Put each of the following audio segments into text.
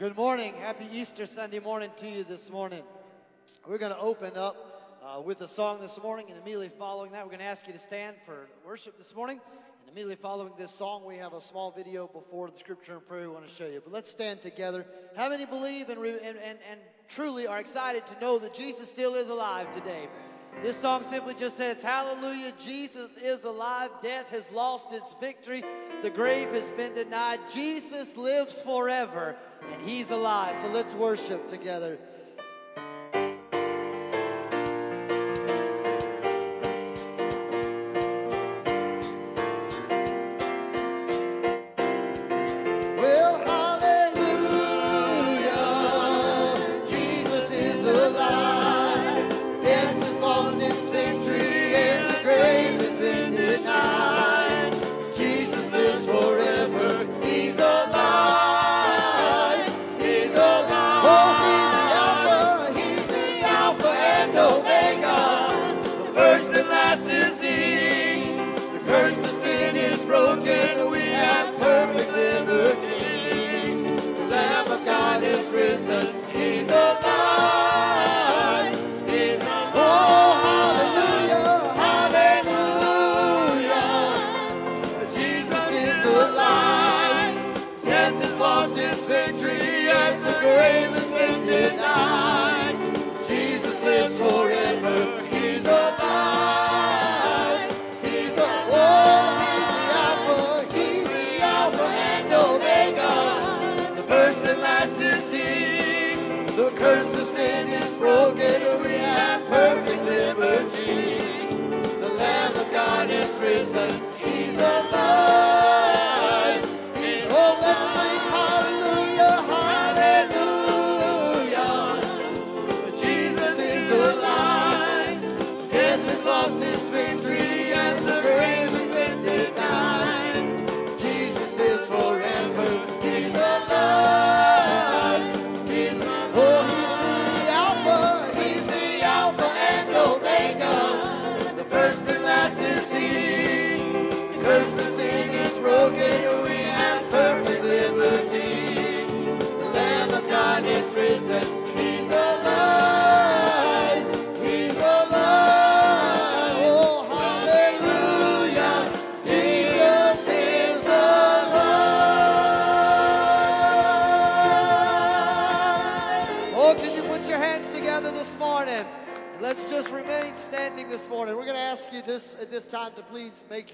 Good morning. Happy Easter Sunday morning to you this morning. We're going to open up uh, with a song this morning, and immediately following that, we're going to ask you to stand for worship this morning. And immediately following this song, we have a small video before the scripture and prayer we want to show you. But let's stand together. How many believe and, re- and, and, and truly are excited to know that Jesus still is alive today? This song simply just says, Hallelujah, Jesus is alive. Death has lost its victory. The grave has been denied. Jesus lives forever, and He's alive. So let's worship together.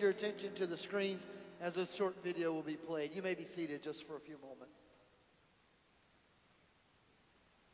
Your attention to the screens as this short video will be played. You may be seated just for a few moments.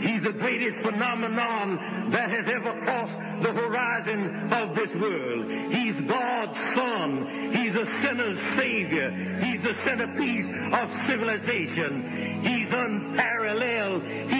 He's the greatest phenomenon that has ever crossed the horizon of this world. He's God's Son. He's a sinner's Savior. He's the centerpiece of civilization. He's unparalleled. He's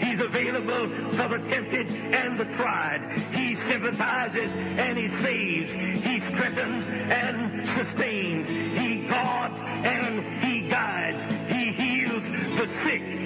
He's available for the tempted and the tried. He sympathizes and he saves. He strengthens and sustains. He guards and he guides. He heals the sick.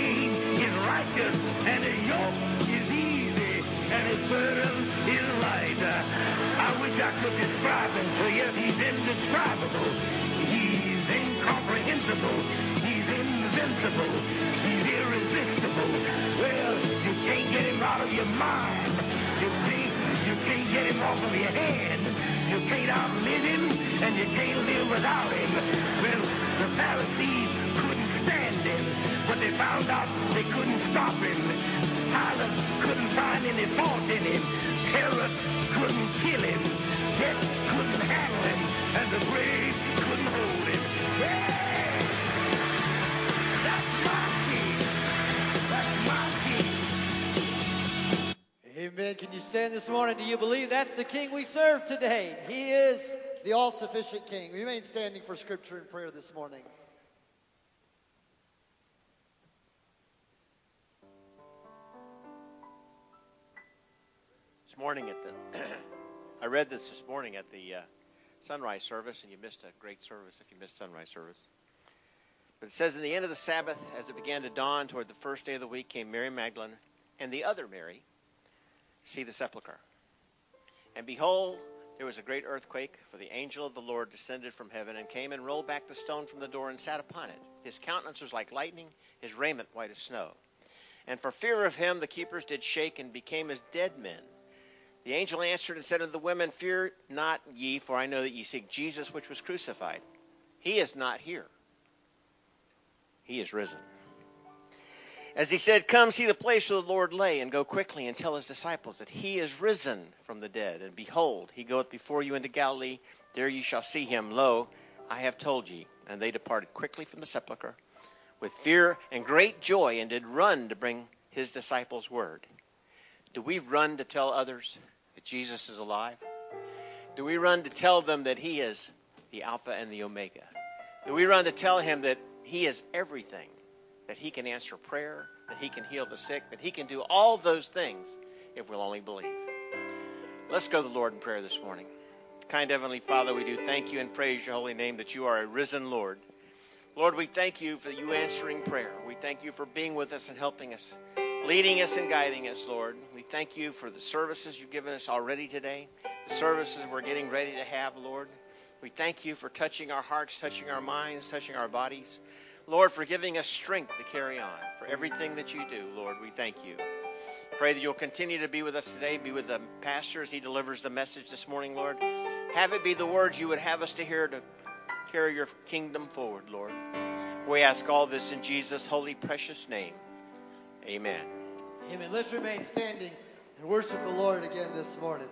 Reign is righteous. And his yoke is easy. And his burden is light. I wish I could describe him to you. He's indescribable. He's incomprehensible. He's invincible. He's irresistible. Well, you can't get him out of your mind. You can't, you can't get him off of your hand. You can't outlive him, and you can't live without him. Well, the Pharisees this morning? Do you believe that's the King we serve today? He is the all sufficient King. We remain standing for scripture and prayer this morning. This morning at the, I read this this morning at the uh, sunrise service, and you missed a great service if you missed sunrise service. But it says, in the end of the Sabbath, as it began to dawn toward the first day of the week, came Mary Magdalene and the other Mary see the sepulchre. And behold, there was a great earthquake, for the angel of the Lord descended from heaven and came and rolled back the stone from the door and sat upon it. His countenance was like lightning, his raiment white as snow. And for fear of him, the keepers did shake and became as dead men. The angel answered and said unto the women, Fear not ye, for I know that ye seek Jesus, which was crucified. He is not here. He is risen. As he said, Come see the place where the Lord lay, and go quickly and tell his disciples that he is risen from the dead. And behold, he goeth before you into Galilee. There ye shall see him. Lo, I have told ye. And they departed quickly from the sepulchre with fear and great joy, and did run to bring his disciples word. Do we run to tell others that Jesus is alive? Do we run to tell them that he is the Alpha and the Omega? Do we run to tell him that he is everything? That he can answer prayer, that he can heal the sick, that he can do all those things if we'll only believe. Let's go to the Lord in prayer this morning. Kind Heavenly Father, we do thank you and praise your holy name that you are a risen Lord. Lord, we thank you for you answering prayer. We thank you for being with us and helping us, leading us and guiding us, Lord. We thank you for the services you've given us already today, the services we're getting ready to have, Lord. We thank you for touching our hearts, touching our minds, touching our bodies. Lord, for giving us strength to carry on. For everything that you do, Lord, we thank you. Pray that you'll continue to be with us today, be with the pastor as he delivers the message this morning, Lord. Have it be the words you would have us to hear to carry your kingdom forward, Lord. We ask all this in Jesus' holy, precious name. Amen. Amen. Let's remain standing and worship the Lord again this morning.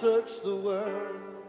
Searched the world.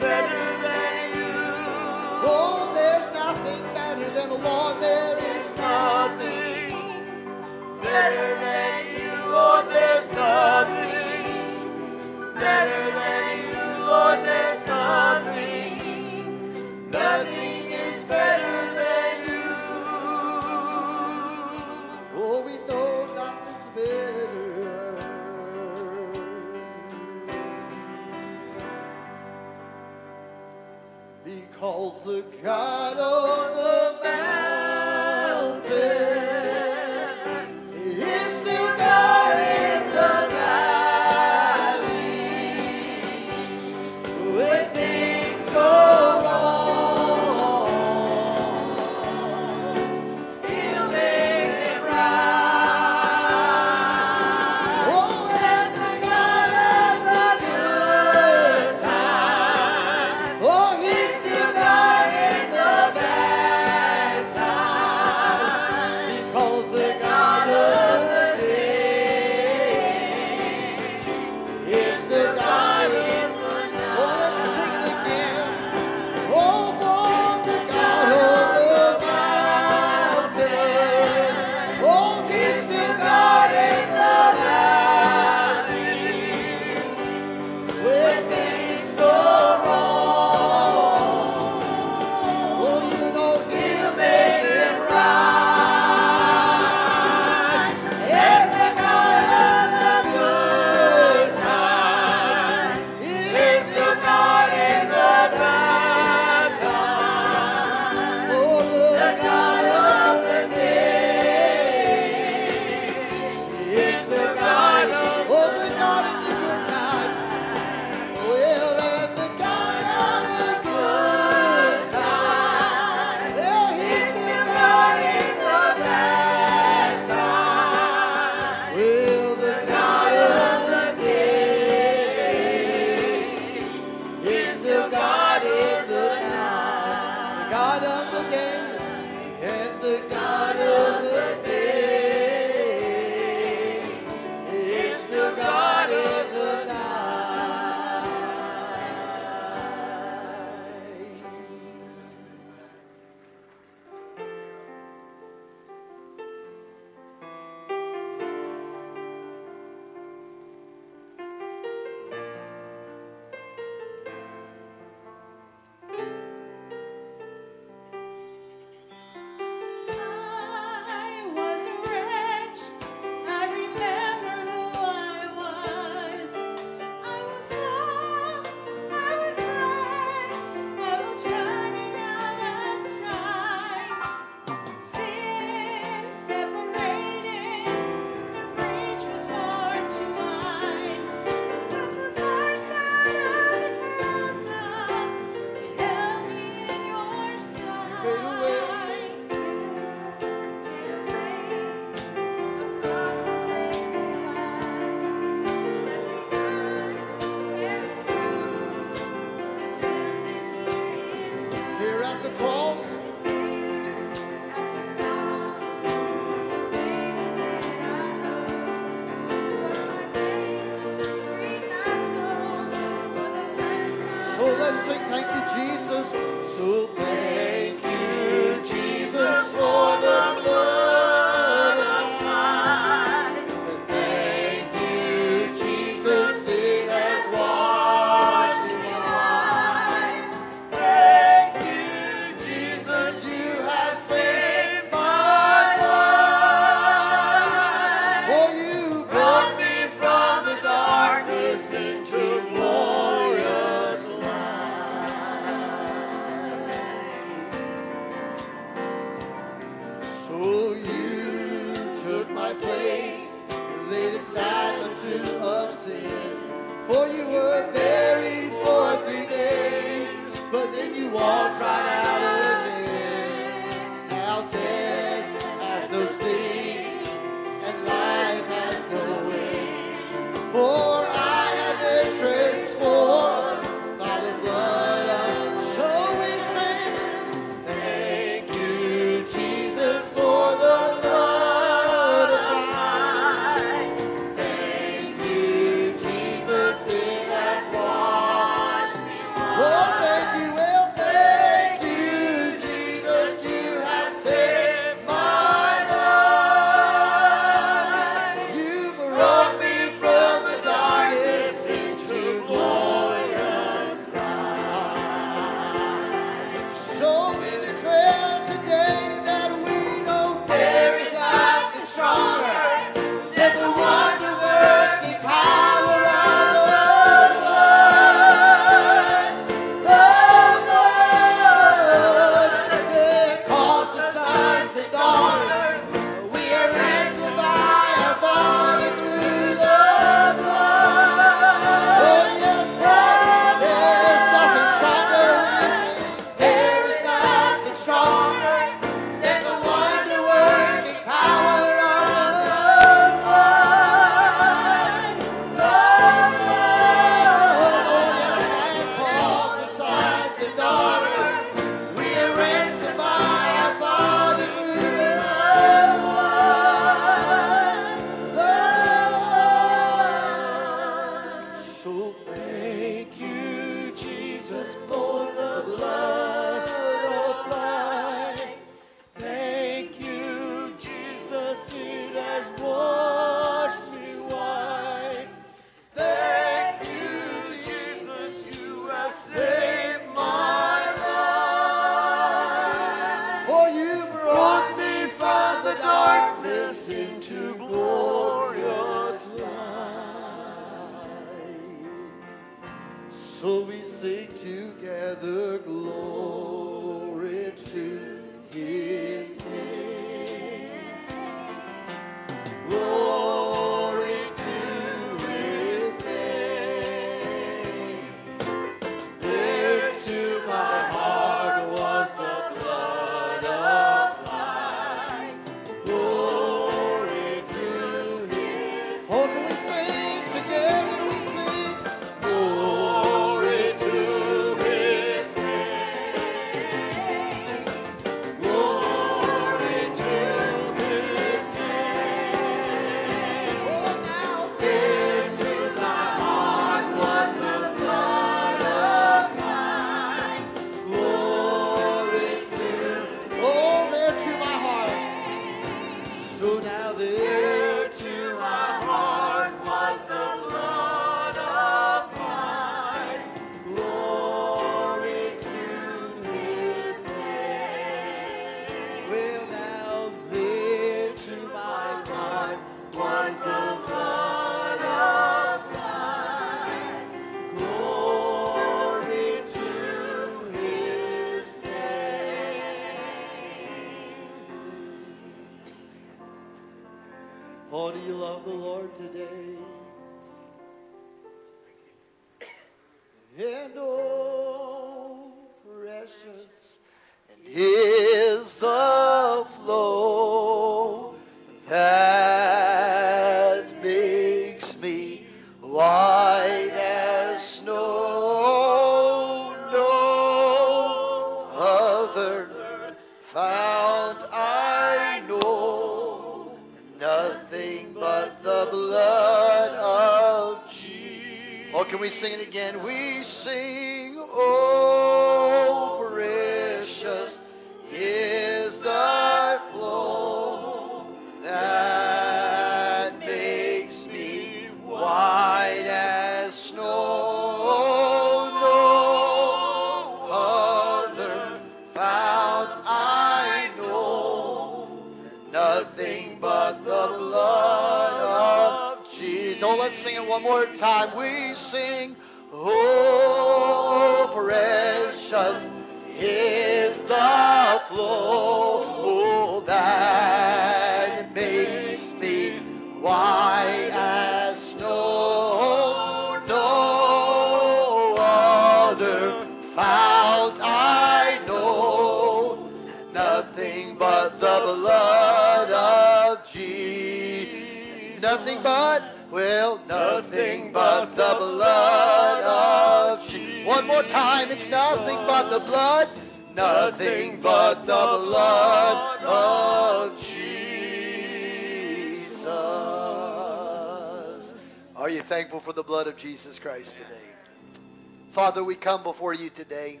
Father, we come before you today.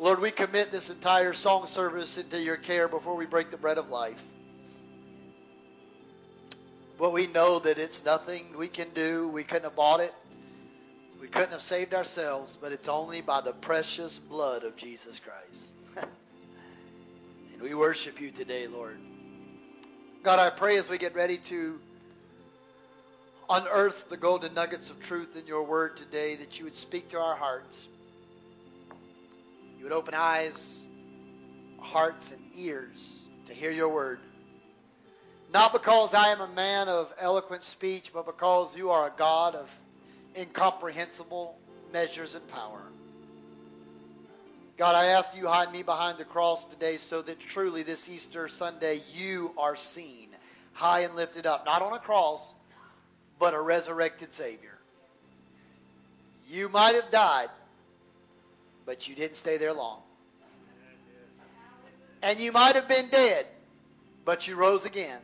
Lord, we commit this entire song service into your care before we break the bread of life. But we know that it's nothing we can do. We couldn't have bought it. We couldn't have saved ourselves, but it's only by the precious blood of Jesus Christ. and we worship you today, Lord. God, I pray as we get ready to unearth the golden nuggets of truth in your word today that you would speak to our hearts. You would open eyes, hearts, and ears to hear your word. Not because I am a man of eloquent speech, but because you are a God of incomprehensible measures and power. God, I ask you hide me behind the cross today so that truly this Easter Sunday you are seen high and lifted up, not on a cross, but a resurrected Savior. You might have died, but you didn't stay there long. And you might have been dead, but you rose again.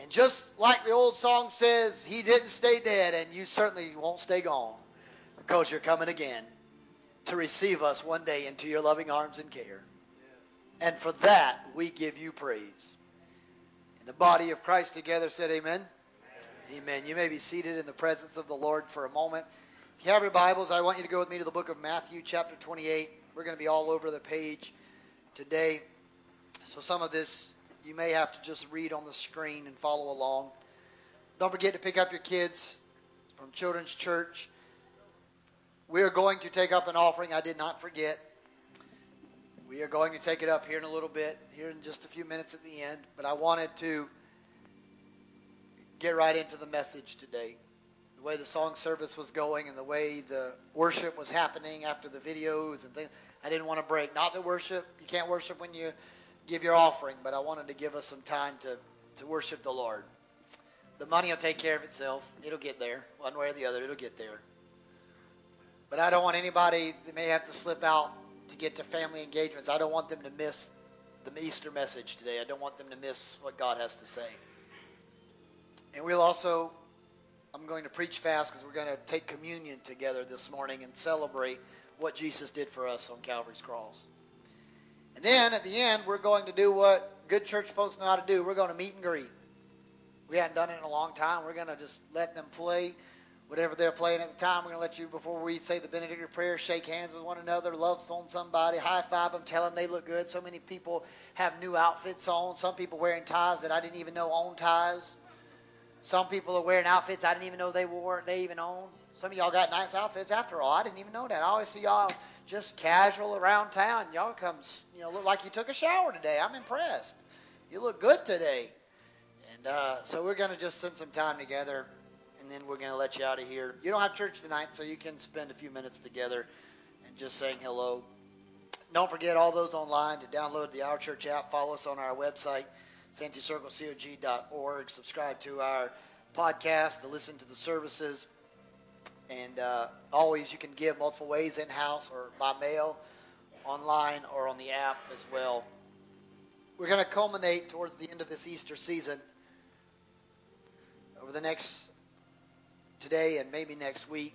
And just like the old song says, He didn't stay dead, and you certainly won't stay gone because you're coming again to receive us one day into your loving arms and care. And for that, we give you praise. And the body of Christ together said, Amen. Amen. Amen. You may be seated in the presence of the Lord for a moment. If you have your Bibles, I want you to go with me to the book of Matthew, chapter 28. We're going to be all over the page today. So some of this you may have to just read on the screen and follow along. Don't forget to pick up your kids from Children's Church. We are going to take up an offering. I did not forget. We are going to take it up here in a little bit, here in just a few minutes at the end. But I wanted to get right into the message today. The way the song service was going and the way the worship was happening after the videos and things. I didn't want to break. Not the worship. You can't worship when you give your offering, but I wanted to give us some time to, to worship the Lord. The money will take care of itself. It'll get there. One way or the other, it'll get there. But I don't want anybody that may have to slip out to get to family engagements. I don't want them to miss the Easter message today. I don't want them to miss what God has to say. And we'll also, I'm going to preach fast because we're going to take communion together this morning and celebrate what Jesus did for us on Calvary's cross. And then at the end, we're going to do what good church folks know how to do. We're going to meet and greet. We hadn't done it in a long time. We're going to just let them play whatever they're playing at the time. We're going to let you, before we say the benedictory prayer, shake hands with one another, love on somebody, high five them, tell them they look good. So many people have new outfits on. Some people wearing ties that I didn't even know owned ties. Some people are wearing outfits I didn't even know they wore, they even own. Some of y'all got nice outfits after all. I didn't even know that. I always see y'all just casual around town. Y'all come, you know, look like you took a shower today. I'm impressed. You look good today. And uh, so we're going to just spend some time together, and then we're going to let you out of here. You don't have church tonight, so you can spend a few minutes together and just saying hello. Don't forget all those online to download the Our Church app. Follow us on our website, santycirclecog.org. Subscribe to our podcast to listen to the services. And uh, always, you can give multiple ways in house or by mail, online, or on the app as well. We're going to culminate towards the end of this Easter season over the next today and maybe next week,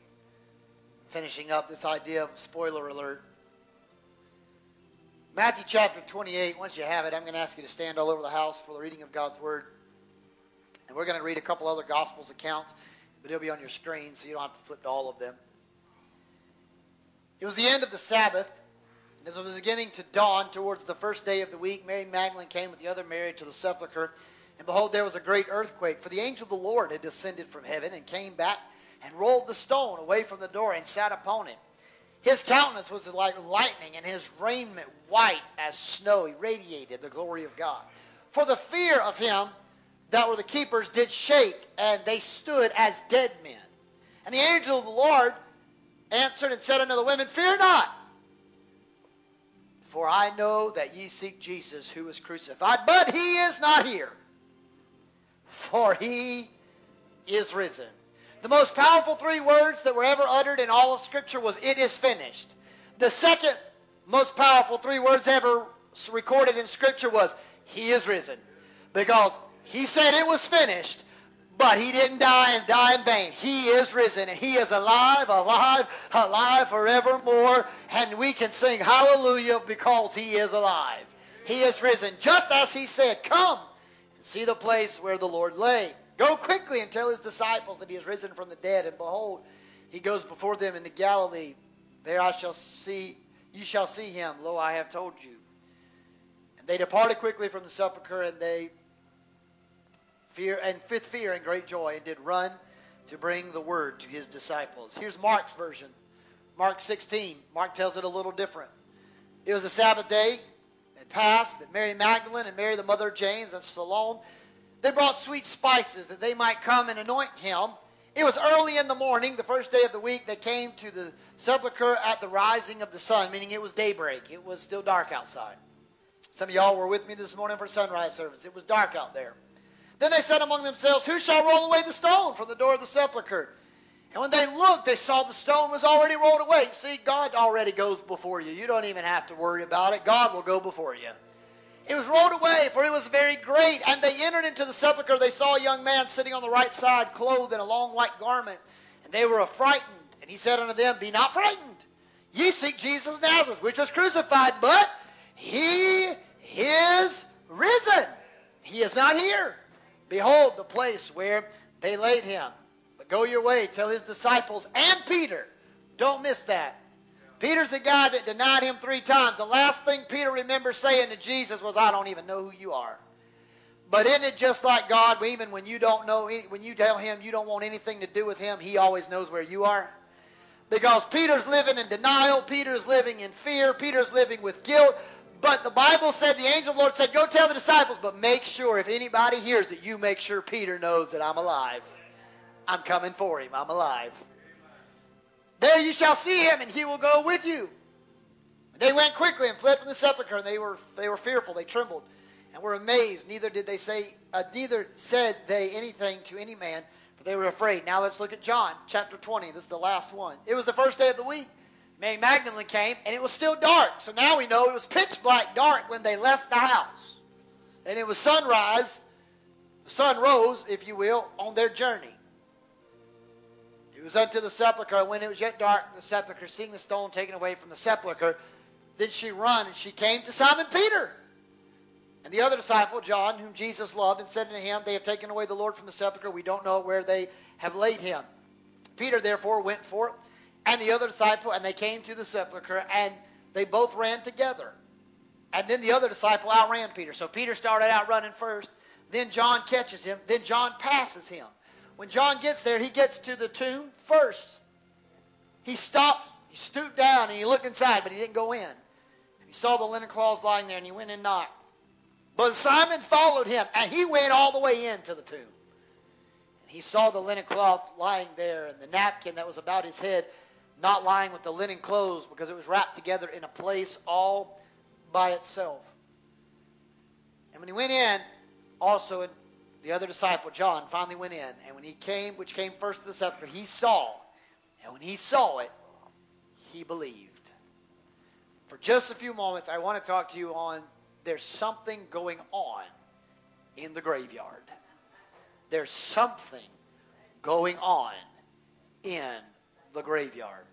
finishing up this idea of spoiler alert. Matthew chapter 28, once you have it, I'm going to ask you to stand all over the house for the reading of God's Word. And we're going to read a couple other Gospels accounts, but it'll be on your screen, so you don't have to flip to all of them. It was the end of the Sabbath, and as it was beginning to dawn towards the first day of the week, Mary Magdalene came with the other Mary to the sepulchre. And behold, there was a great earthquake, for the angel of the Lord had descended from heaven and came back and rolled the stone away from the door and sat upon it. His countenance was like lightning, and his raiment white as snow. He radiated the glory of God. For the fear of him that were the keepers did shake, and they stood as dead men. And the angel of the Lord answered and said unto the women, Fear not, for I know that ye seek Jesus who was crucified, but he is not here, for he is risen. The most powerful three words that were ever uttered in all of Scripture was, It is finished. The second most powerful three words ever recorded in Scripture was, He is risen. Because He said it was finished, but He didn't die and die in vain. He is risen, and He is alive, alive, alive forevermore. And we can sing hallelujah because He is alive. He is risen, just as He said, Come see the place where the Lord lay. Go quickly and tell his disciples that he is risen from the dead. And behold, he goes before them into Galilee. There I shall see, you shall see him. Lo, I have told you. And they departed quickly from the sepulchre, and they fear and with fear and great joy, and did run to bring the word to his disciples. Here's Mark's version. Mark 16. Mark tells it a little different. It was a Sabbath day. It passed that Mary Magdalene and Mary the mother of James and Salome they brought sweet spices that they might come and anoint him. It was early in the morning, the first day of the week. They came to the sepulchre at the rising of the sun, meaning it was daybreak. It was still dark outside. Some of y'all were with me this morning for sunrise service. It was dark out there. Then they said among themselves, Who shall roll away the stone from the door of the sepulchre? And when they looked, they saw the stone was already rolled away. See, God already goes before you. You don't even have to worry about it. God will go before you. It was rolled away, for it was very great. And they entered into the sepulchre. They saw a young man sitting on the right side, clothed in a long white garment. And they were affrighted. And he said unto them, Be not frightened. Ye seek Jesus of Nazareth, which was crucified, but he is risen. He is not here. Behold the place where they laid him. But go your way, tell his disciples and Peter. Don't miss that. Peter's the guy that denied him three times. The last thing Peter remembers saying to Jesus was, I don't even know who you are. But isn't it just like God, even when you don't know, when you tell him you don't want anything to do with him, he always knows where you are? Because Peter's living in denial, Peter's living in fear, Peter's living with guilt. But the Bible said, the angel of the Lord said, go tell the disciples, but make sure if anybody hears it, you make sure Peter knows that I'm alive. I'm coming for him. I'm alive. There you shall see him, and he will go with you. They went quickly and fled from the sepulchre, and they were they were fearful, they trembled, and were amazed. Neither did they say, uh, neither said they anything to any man, for they were afraid. Now let's look at John chapter 20. This is the last one. It was the first day of the week. Mary Magdalene came, and it was still dark. So now we know it was pitch black dark when they left the house, and it was sunrise. The sun rose, if you will, on their journey was unto the sepulchre. and When it was yet dark, the sepulchre, seeing the stone taken away from the sepulchre, then she run, and she came to Simon Peter. And the other disciple, John, whom Jesus loved, and said unto him, They have taken away the Lord from the sepulchre. We don't know where they have laid him. Peter therefore went forth, and the other disciple, and they came to the sepulchre, and they both ran together. And then the other disciple outran Peter. So Peter started out running first. Then John catches him. Then John passes him. When John gets there, he gets to the tomb first. He stopped, he stooped down, and he looked inside, but he didn't go in. And he saw the linen cloths lying there, and he went and knocked. But Simon followed him, and he went all the way into the tomb. And he saw the linen cloth lying there, and the napkin that was about his head not lying with the linen clothes, because it was wrapped together in a place all by itself. And when he went in, also the other disciple, John, finally went in. And when he came, which came first to the sepulchre, he saw. And when he saw it, he believed. For just a few moments, I want to talk to you on there's something going on in the graveyard. There's something going on in the graveyard.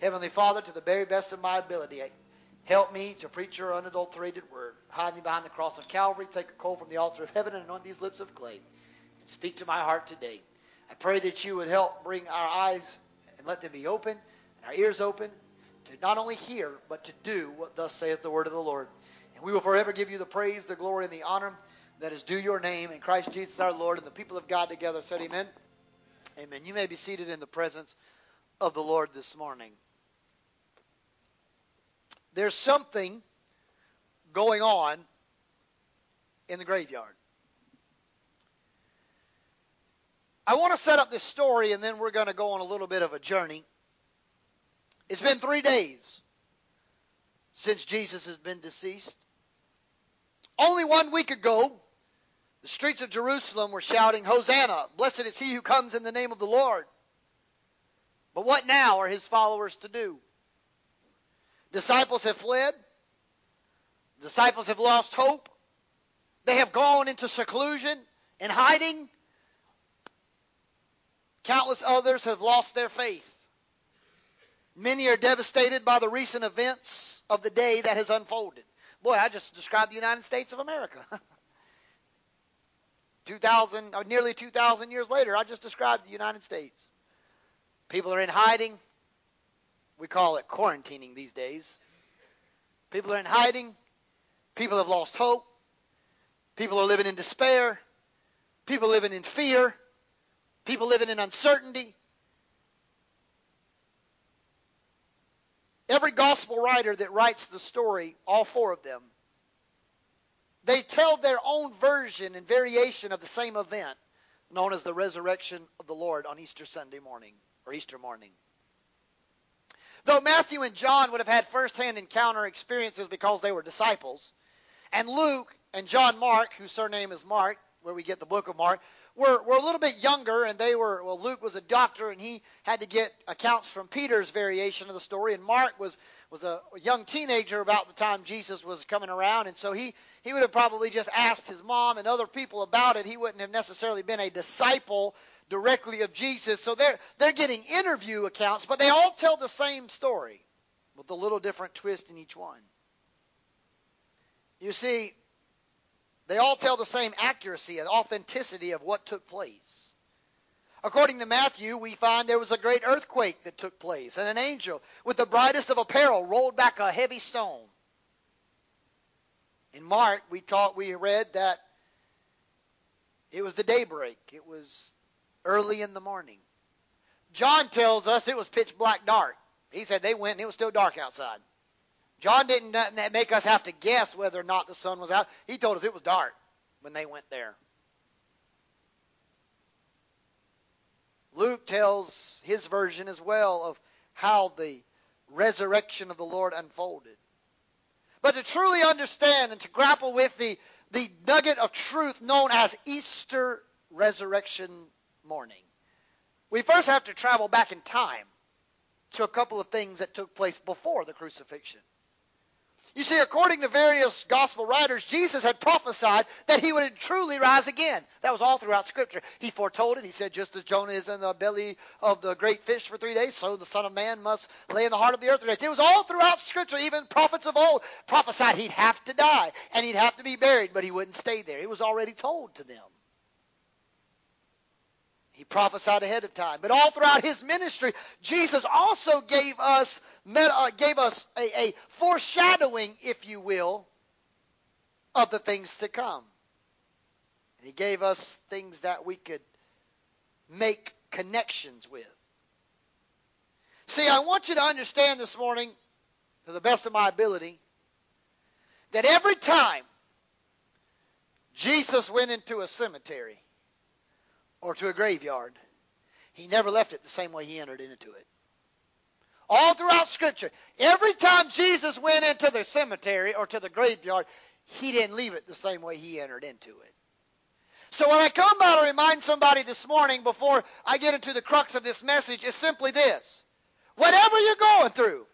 Heavenly Father, to the very best of my ability, help me to preach your unadulterated word. Hide me behind the cross of Calvary, take a coal from the altar of heaven, and anoint these lips of clay, and speak to my heart today. I pray that you would help bring our eyes and let them be open, and our ears open, to not only hear, but to do what thus saith the word of the Lord. And we will forever give you the praise, the glory, and the honor that is due your name in Christ Jesus our Lord. And the people of God together said, Amen. Amen. You may be seated in the presence of the Lord this morning. There's something going on in the graveyard. I want to set up this story and then we're going to go on a little bit of a journey. It's been three days since Jesus has been deceased. Only one week ago, the streets of Jerusalem were shouting, Hosanna! Blessed is he who comes in the name of the Lord. But what now are his followers to do? Disciples have fled. Disciples have lost hope. They have gone into seclusion and hiding. Countless others have lost their faith. Many are devastated by the recent events of the day that has unfolded. Boy, I just described the United States of America. 2000 or uh, nearly 2000 years later, I just described the United States. People are in hiding. We call it quarantining these days. People are in hiding. People have lost hope. People are living in despair. People living in fear. People living in uncertainty. Every gospel writer that writes the story, all four of them, they tell their own version and variation of the same event known as the resurrection of the Lord on Easter Sunday morning or Easter morning. Though Matthew and John would have had firsthand encounter experiences because they were disciples, and Luke and John Mark, whose surname is Mark, where we get the book of Mark, were, were a little bit younger, and they were, well, Luke was a doctor, and he had to get accounts from Peter's variation of the story, and Mark was, was a young teenager about the time Jesus was coming around, and so he, he would have probably just asked his mom and other people about it. He wouldn't have necessarily been a disciple directly of Jesus. So they're, they're getting interview accounts, but they all tell the same story with a little different twist in each one. You see, they all tell the same accuracy and authenticity of what took place. According to Matthew, we find there was a great earthquake that took place, and an angel with the brightest of apparel rolled back a heavy stone. In Mark, we taught we read that it was the daybreak. It was early in the morning. John tells us it was pitch black dark. He said they went and it was still dark outside. John didn't make us have to guess whether or not the sun was out. He told us it was dark when they went there. Luke tells his version as well of how the resurrection of the Lord unfolded. But to truly understand and to grapple with the, the nugget of truth known as Easter resurrection morning, we first have to travel back in time to a couple of things that took place before the crucifixion. You see, according to various gospel writers, Jesus had prophesied that he would truly rise again. That was all throughout Scripture. He foretold it. He said, just as Jonah is in the belly of the great fish for three days, so the Son of Man must lay in the heart of the earth three days. It was all throughout Scripture. Even prophets of old prophesied he'd have to die and he'd have to be buried, but he wouldn't stay there. It was already told to them. He prophesied ahead of time. But all throughout his ministry, Jesus also gave us uh, gave us a, a foreshadowing, if you will, of the things to come. And he gave us things that we could make connections with. See, I want you to understand this morning, to the best of my ability, that every time Jesus went into a cemetery or to a graveyard, he never left it the same way he entered into it. All throughout Scripture, every time Jesus went into the cemetery or to the graveyard, he didn't leave it the same way he entered into it. So when I come by to remind somebody this morning before I get into the crux of this message is simply this. Whatever you're going through,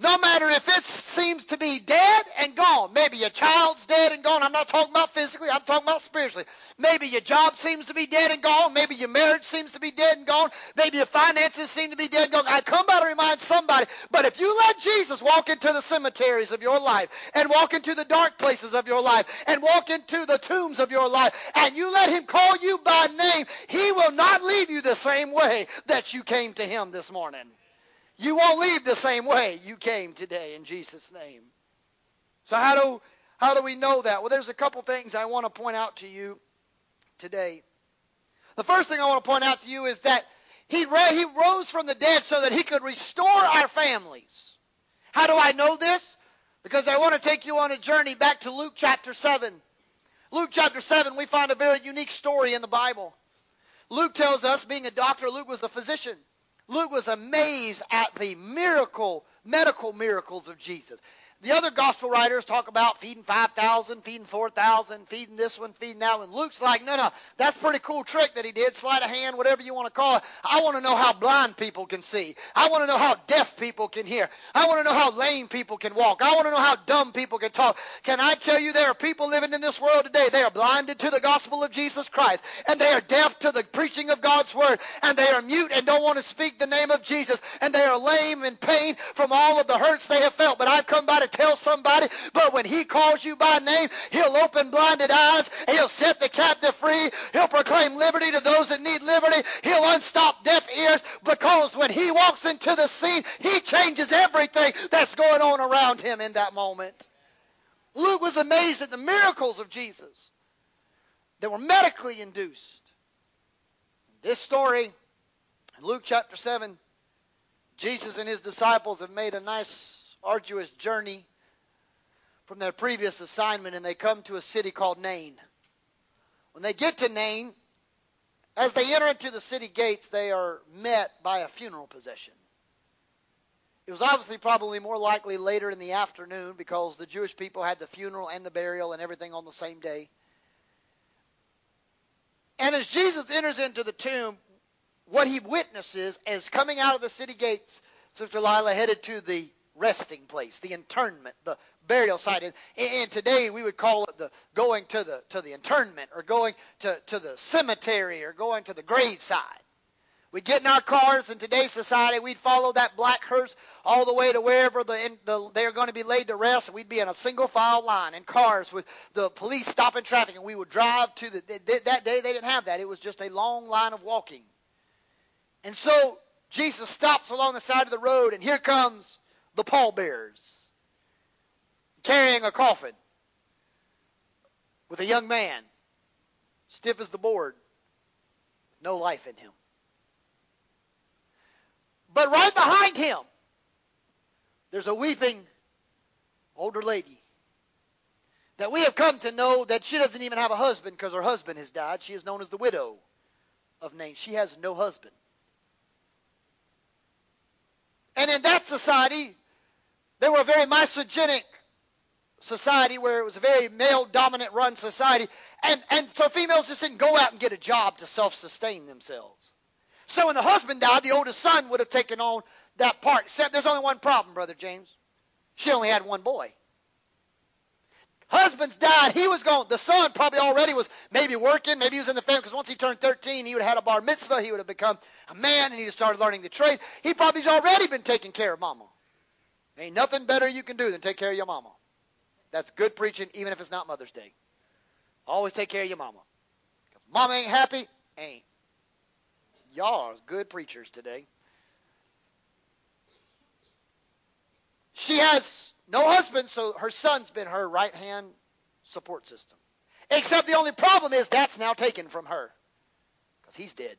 no matter if it seems to be dead and gone. Maybe your child's dead and gone. I'm not talking about physically. I'm talking about spiritually. Maybe your job seems to be dead and gone. Maybe your marriage seems to be dead and gone. Maybe your finances seem to be dead and gone. I come by to remind somebody. But if you let Jesus walk into the cemeteries of your life and walk into the dark places of your life and walk into the tombs of your life and you let him call you by name, he will not leave you the same way that you came to him this morning. You won't leave the same way you came today in Jesus' name. So how do how do we know that? Well, there's a couple things I want to point out to you today. The first thing I want to point out to you is that he, he rose from the dead so that he could restore our families. How do I know this? Because I want to take you on a journey back to Luke chapter 7. Luke chapter 7, we find a very unique story in the Bible. Luke tells us, being a doctor, Luke was a physician. Luke was amazed at the miracle, medical miracles of Jesus. The other gospel writers talk about feeding 5,000, feeding 4,000, feeding this one, feeding that one. Luke's like, no, no, that's a pretty cool trick that he did. Sleight of hand, whatever you want to call it. I want to know how blind people can see. I want to know how deaf people can hear. I want to know how lame people can walk. I want to know how dumb people can talk. Can I tell you there are people living in this world today, they are blinded to the gospel of Jesus Christ, and they are deaf to the preaching of God's word, and they are mute and don't want to speak the name of Jesus, and they are lame and pain from all of the hurts they have felt. But I've come by to tell somebody, but when he calls you by name, he'll open blinded eyes, he'll set the captive free, he'll proclaim liberty to those that need liberty, he'll unstop deaf ears, because when he walks into the scene, he changes everything that's going on around him in that moment. Luke was amazed at the miracles of Jesus that were medically induced. This story, in Luke chapter 7, Jesus and his disciples have made a nice, arduous journey from their previous assignment and they come to a city called Nain. When they get to Nain, as they enter into the city gates, they are met by a funeral procession. It was obviously probably more likely later in the afternoon because the Jewish people had the funeral and the burial and everything on the same day. And as Jesus enters into the tomb, what he witnesses as coming out of the city gates, Sister Lila headed to the resting place, the internment, the burial site. And, and today we would call it the going to the to the internment or going to, to the cemetery or going to the graveside. We'd get in our cars in today's society, we'd follow that black hearse all the way to wherever the, the, they're going to be laid to rest, and we'd be in a single file line in cars with the police stopping traffic, and we would drive to the. That day they didn't have that; it was just a long line of walking. And so Jesus stops along the side of the road, and here comes the pallbearers carrying a coffin with a young man, stiff as the board, no life in him. But right behind him, there's a weeping older lady that we have come to know that she doesn't even have a husband because her husband has died. She is known as the widow of Nain. She has no husband. And in that society, they were a very misogynic society where it was a very male dominant run society. And, and so females just didn't go out and get a job to self sustain themselves. So when the husband died, the oldest son would have taken on that part. Except there's only one problem, Brother James. She only had one boy. Husbands died. He was gone. The son probably already was maybe working. Maybe he was in the family because once he turned 13, he would have had a bar mitzvah. He would have become a man and he started learning the trade. He probably's already been taking care of mama. Ain't nothing better you can do than take care of your mama. That's good preaching, even if it's not Mother's Day. Always take care of your mama. If mama ain't happy, ain't. Y'all are good preachers today. She has no husband, so her son's been her right hand support system. Except the only problem is that's now taken from her because he's dead.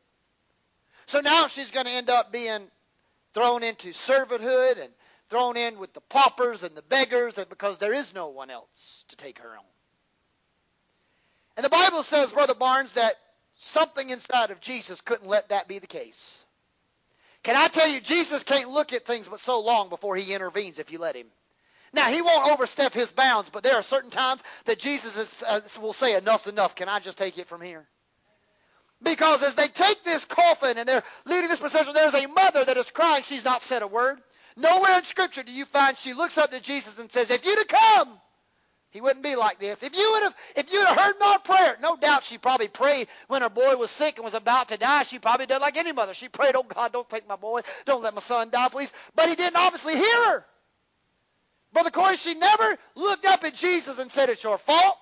So now she's going to end up being thrown into servanthood and thrown in with the paupers and the beggars because there is no one else to take her on. And the Bible says, Brother Barnes, that something inside of Jesus couldn't let that be the case. Can I tell you, Jesus can't look at things but so long before he intervenes if you let him. Now, he won't overstep his bounds, but there are certain times that Jesus is, uh, will say, enough's enough. Can I just take it from here? Because as they take this coffin and they're leading this procession, there's a mother that is crying. She's not said a word. Nowhere in Scripture do you find she looks up to Jesus and says, If you'd have come, he wouldn't be like this. If you would have, if you'd have heard my prayer, no doubt she probably prayed when her boy was sick and was about to die. She probably did like any mother. She prayed, "Oh God, don't take my boy, don't let my son die, please." But he didn't obviously hear her. Brother Corey, she never looked up at Jesus and said, "It's your fault."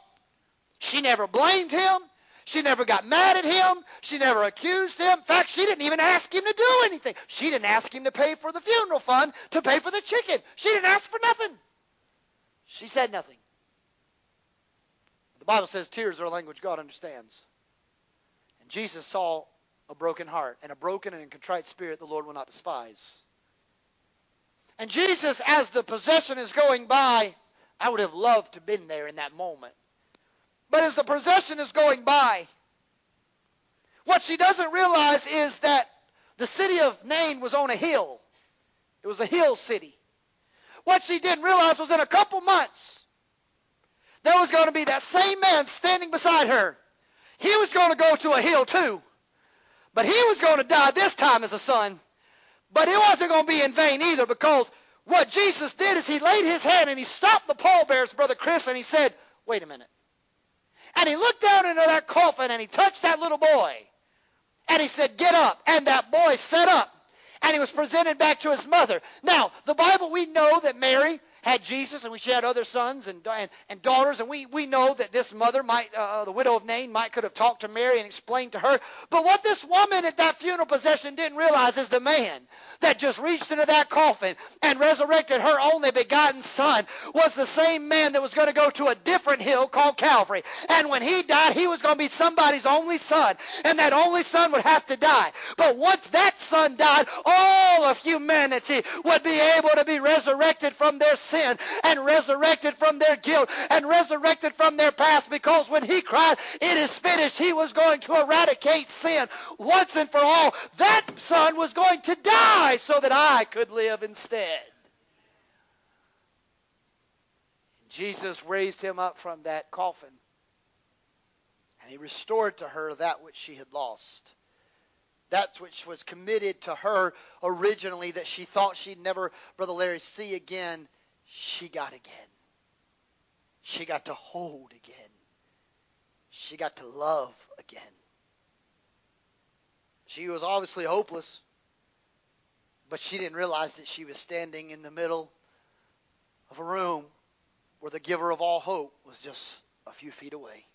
She never blamed him. She never got mad at him. She never accused him. In fact, she didn't even ask him to do anything. She didn't ask him to pay for the funeral fund, to pay for the chicken. She didn't ask for nothing. She said nothing. The Bible says tears are a language God understands. And Jesus saw a broken heart, and a broken and contrite spirit the Lord will not despise. And Jesus, as the procession is going by, I would have loved to have been there in that moment. But as the procession is going by, what she doesn't realize is that the city of Nain was on a hill. It was a hill city. What she didn't realize was in a couple months, there was going to be that same man standing beside her. He was going to go to a hill too. But he was going to die this time as a son. But it wasn't going to be in vain either because what Jesus did is he laid his hand and he stopped the pallbearers, Brother Chris, and he said, Wait a minute. And he looked down into that coffin and he touched that little boy. And he said, Get up. And that boy sat up. And he was presented back to his mother. Now, the Bible, we know that Mary had Jesus and we she had other sons and, and, and daughters. And we, we know that this mother might, uh, the widow of Nain, might could have talked to Mary and explained to her. But what this woman at that funeral procession didn't realize is the man that just reached into that coffin and resurrected her only begotten son was the same man that was going to go to a different hill called Calvary. And when he died, he was going to be somebody's only son. And that only son would have to die. But once that son died, all of humanity would be able to be resurrected from their and resurrected from their guilt and resurrected from their past because when he cried, it is finished, he was going to eradicate sin once and for all. That son was going to die so that I could live instead. Jesus raised him up from that coffin, and he restored to her that which she had lost. That which was committed to her originally that she thought she'd never, Brother Larry, see again, she got again. She got to hold again. She got to love again. She was obviously hopeless. But she didn't realize that she was standing in the middle of a room where the giver of all hope was just a few feet away.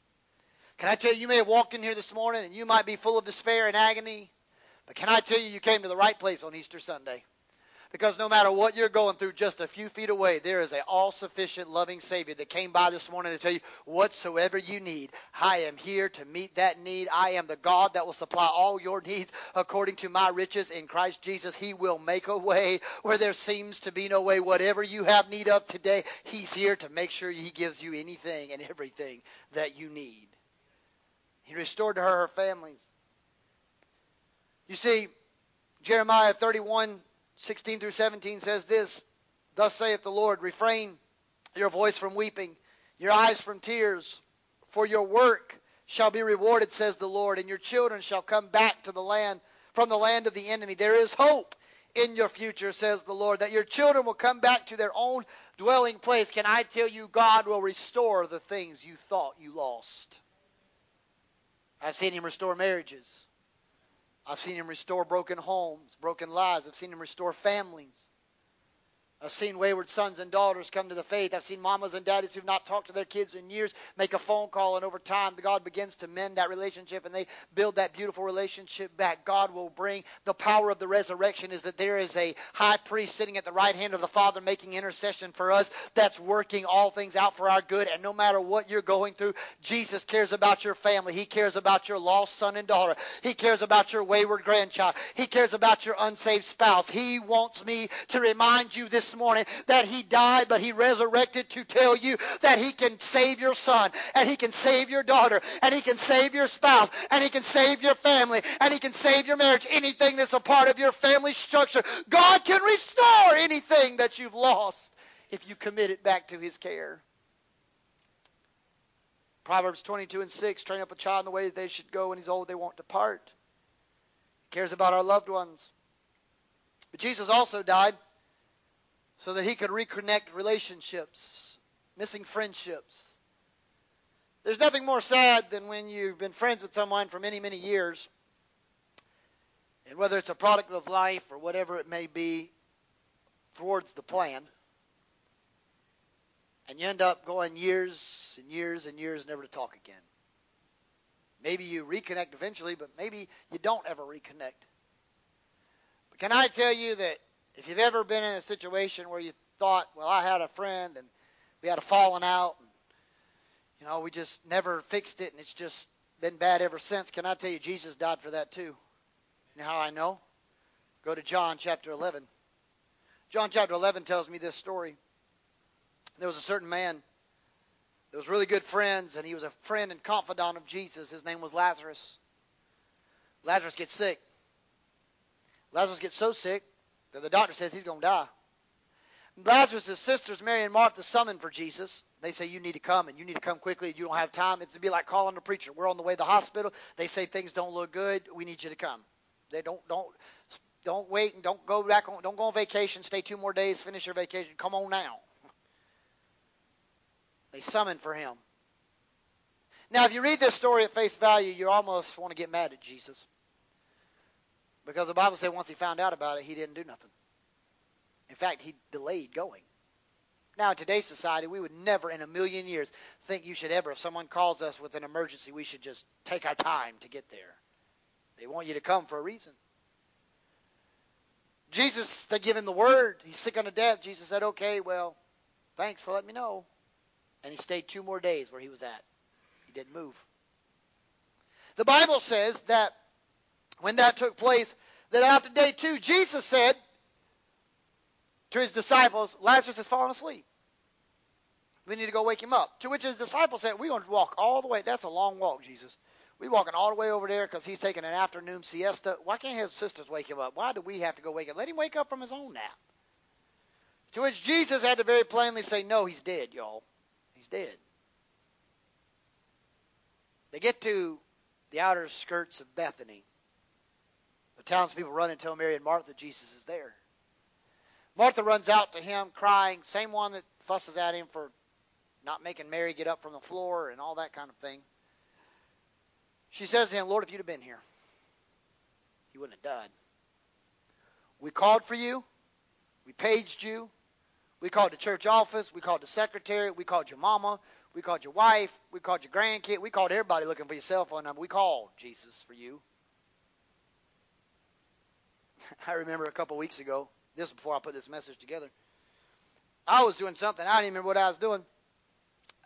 Can I tell you, you may have walked in here this morning and you might be full of despair and agony, but can I tell you, you came to the right place on Easter Sunday? Because no matter what you're going through, just a few feet away, there is an all sufficient, loving Savior that came by this morning to tell you, whatsoever you need, I am here to meet that need. I am the God that will supply all your needs according to my riches in Christ Jesus. He will make a way where there seems to be no way. Whatever you have need of today, He's here to make sure He gives you anything and everything that you need. He restored to her her families. You see, Jeremiah 31 16 through 17 says this Thus saith the Lord, refrain your voice from weeping, your eyes from tears, for your work shall be rewarded, says the Lord, and your children shall come back to the land from the land of the enemy. There is hope in your future, says the Lord, that your children will come back to their own dwelling place. Can I tell you, God will restore the things you thought you lost? I've seen Him restore marriages. I've seen him restore broken homes, broken lives. I've seen him restore families. I've seen wayward sons and daughters come to the faith. I've seen mamas and daddies who've not talked to their kids in years make a phone call, and over time, God begins to mend that relationship and they build that beautiful relationship back. God will bring the power of the resurrection is that there is a high priest sitting at the right hand of the Father making intercession for us that's working all things out for our good. And no matter what you're going through, Jesus cares about your family. He cares about your lost son and daughter. He cares about your wayward grandchild. He cares about your unsaved spouse. He wants me to remind you this morning that he died, but he resurrected to tell you that he can save your son, and he can save your daughter, and he can save your spouse, and he can save your family, and he can save your marriage. Anything that's a part of your family structure, God can restore anything that you've lost if you commit it back to his care. Proverbs 22 and 6 train up a child in the way that they should go when he's old, they won't depart. He cares about our loved ones. But Jesus also died so that he could reconnect relationships, missing friendships. There's nothing more sad than when you've been friends with someone for many, many years, and whether it's a product of life or whatever it may be, towards the plan, and you end up going years and years and years never to talk again. Maybe you reconnect eventually, but maybe you don't ever reconnect. But can I tell you that if you've ever been in a situation where you thought, well, I had a friend and we had a falling out, and you know we just never fixed it, and it's just been bad ever since. Can I tell you, Jesus died for that too? You know how I know? Go to John chapter 11. John chapter 11 tells me this story. There was a certain man that was really good friends, and he was a friend and confidant of Jesus. His name was Lazarus. Lazarus gets sick. Lazarus gets so sick that the doctor says he's going to die. Lazarus' sisters, Mary and Martha, summon for Jesus. They say, You need to come, and you need to come quickly. You don't have time. It's to be like calling the preacher. We're on the way to the hospital. They say things don't look good. We need you to come. They don't don't don't wait and don't go back on don't go on vacation. Stay two more days. Finish your vacation. Come on now. They summon for him. Now, if you read this story at face value, you almost want to get mad at Jesus. Because the Bible said once he found out about it, he didn't do nothing. In fact, he delayed going. Now, in today's society, we would never in a million years think you should ever, if someone calls us with an emergency, we should just take our time to get there. They want you to come for a reason. Jesus, they give him the word. He's sick unto death. Jesus said, okay, well, thanks for letting me know. And he stayed two more days where he was at. He didn't move. The Bible says that when that took place, that after day two, Jesus said to his disciples, Lazarus has fallen asleep. We need to go wake him up. To which his disciples said, We're going to walk all the way. That's a long walk, Jesus. We're walking all the way over there because he's taking an afternoon siesta. Why can't his sisters wake him up? Why do we have to go wake him? Let him wake up from his own nap. To which Jesus had to very plainly say, No, he's dead, y'all. He's dead. They get to the outer skirts of Bethany. Townspeople run and tell Mary and Martha Jesus is there. Martha runs out to him crying, same one that fusses at him for not making Mary get up from the floor and all that kind of thing. She says to him, Lord, if you'd have been here, he wouldn't have died. We called for you. We paged you. We called the church office. We called the secretary. We called your mama. We called your wife. We called your grandkid. We called everybody looking for your cell phone number. We called Jesus for you. I remember a couple weeks ago, this was before I put this message together. I was doing something. I don't even remember what I was doing.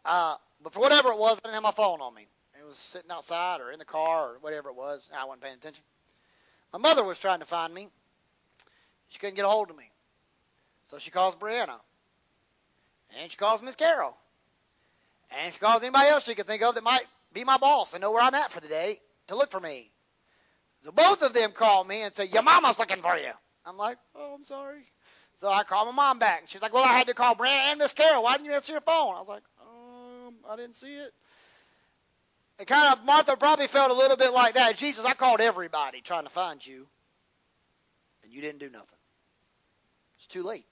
Uh, but for whatever it was, I didn't have my phone on me. It was sitting outside or in the car or whatever it was. I wasn't paying attention. My mother was trying to find me. She couldn't get a hold of me. So she calls Brianna. And she calls Miss Carol. And she calls anybody else she could think of that might be my boss and know where I'm at for the day to look for me. So both of them call me and say, Your mama's looking for you. I'm like, Oh, I'm sorry. So I call my mom back. She's like, Well, I had to call Brianna and Miss Carol. Why didn't you answer your phone? I was like, Um, I didn't see it. And kind of Martha probably felt a little bit like that. Jesus, I called everybody trying to find you. And you didn't do nothing. It's too late.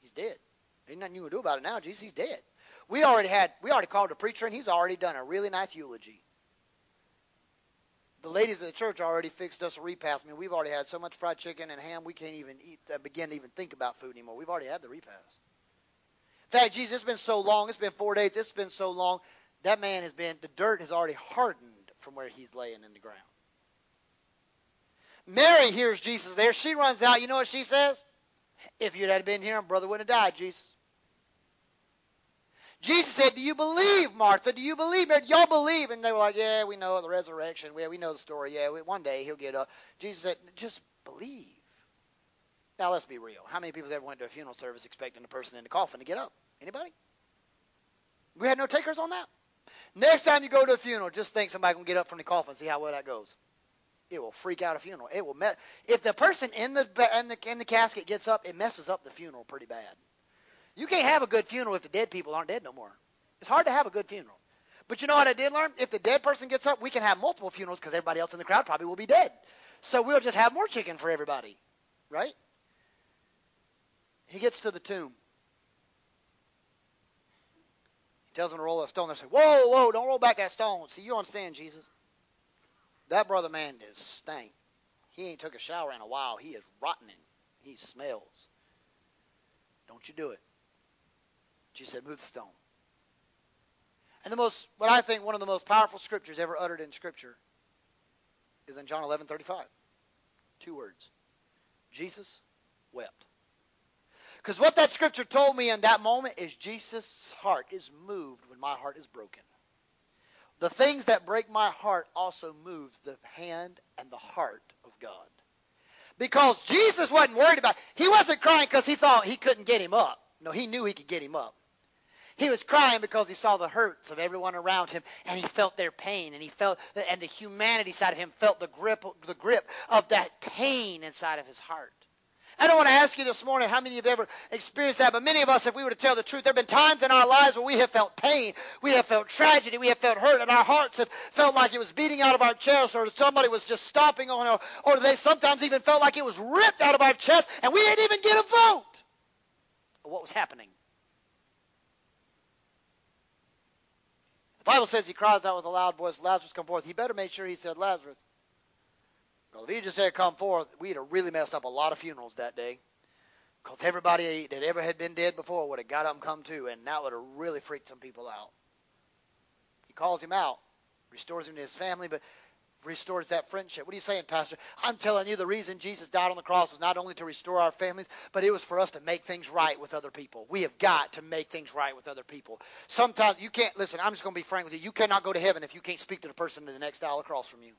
He's dead. Ain't nothing you can do about it now, Jesus. He's dead. We already had, we already called a preacher, and he's already done a really nice eulogy. The ladies of the church already fixed us a repast. I mean, we've already had so much fried chicken and ham, we can't even eat, uh, begin to even think about food anymore. We've already had the repast. In fact, Jesus, it's been so long. It's been four days. It's been so long. That man has been, the dirt has already hardened from where he's laying in the ground. Mary hears Jesus there. She runs out. You know what she says? If you'd had been here, my brother wouldn't have died, Jesus. Jesus said, Do you believe, Martha? Do you believe? Do y'all believe? And they were like, Yeah, we know the resurrection. Yeah, we know the story. Yeah, one day he'll get up. Jesus said, Just believe. Now let's be real. How many people have ever went to a funeral service expecting the person in the coffin to get up? Anybody? We had no takers on that. Next time you go to a funeral, just think somebody can get up from the coffin see how well that goes. It will freak out a funeral. It will mess. If the person in the in the in the casket gets up, it messes up the funeral pretty bad. You can't have a good funeral if the dead people aren't dead no more. It's hard to have a good funeral. But you know what I did learn? If the dead person gets up, we can have multiple funerals because everybody else in the crowd probably will be dead. So we'll just have more chicken for everybody, right? He gets to the tomb. He tells them to roll a stone. They say, "Whoa, whoa! Don't roll back that stone." See, you understand, Jesus? That brother man is stank. He ain't took a shower in a while. He is rotting. He smells. Don't you do it. She said, move the stone. And the most, what I think one of the most powerful scriptures ever uttered in Scripture is in John 11:35. Two words. Jesus wept. Because what that scripture told me in that moment is Jesus' heart is moved when my heart is broken. The things that break my heart also moves the hand and the heart of God. Because Jesus wasn't worried about it. he wasn't crying because he thought he couldn't get him up. No, he knew he could get him up. He was crying because he saw the hurts of everyone around him and he felt their pain and he felt and the humanity side of him felt the grip the grip of that pain inside of his heart. I don't want to ask you this morning how many of you have ever experienced that, but many of us, if we were to tell the truth, there have been times in our lives where we have felt pain, we have felt tragedy, we have felt hurt, and our hearts have felt like it was beating out of our chest, or somebody was just stomping on it, or they sometimes even felt like it was ripped out of our chest, and we didn't even get a vote what was happening. The Bible says he cries out with a loud voice, Lazarus, come forth. He better make sure he said Lazarus. Because if he just said come forth, we'd have really messed up a lot of funerals that day. Because everybody that ever had been dead before would have got up and come to, and that would have really freaked some people out. He calls him out, restores him to his family, but restores that friendship. What are you saying, Pastor? I'm telling you the reason Jesus died on the cross was not only to restore our families, but it was for us to make things right with other people. We have got to make things right with other people. Sometimes you can't, listen, I'm just going to be frank with you. You cannot go to heaven if you can't speak to the person in the next aisle across from you.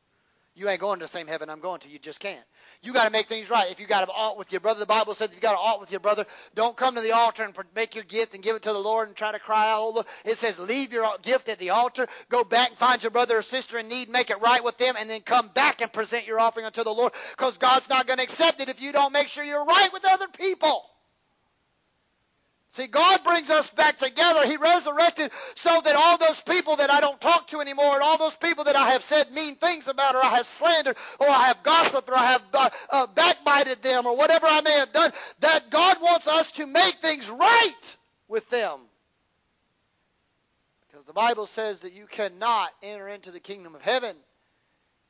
You ain't going to the same heaven I'm going to. You just can't. You got to make things right. If you got an alt with your brother, the Bible says if you got an alt with your brother, don't come to the altar and make your gift and give it to the Lord and try to cry out. Oh, it says leave your gift at the altar, go back and find your brother or sister in need, make it right with them, and then come back and present your offering unto the Lord because God's not going to accept it if you don't make sure you're right with other people. See, God brings us back together. He resurrected so that all those people that I don't talk to anymore, and all those people that I have said mean things about, or I have slandered, or I have gossiped, or I have uh, uh, backbited them, or whatever I may have done, that God wants us to make things right with them. Because the Bible says that you cannot enter into the kingdom of heaven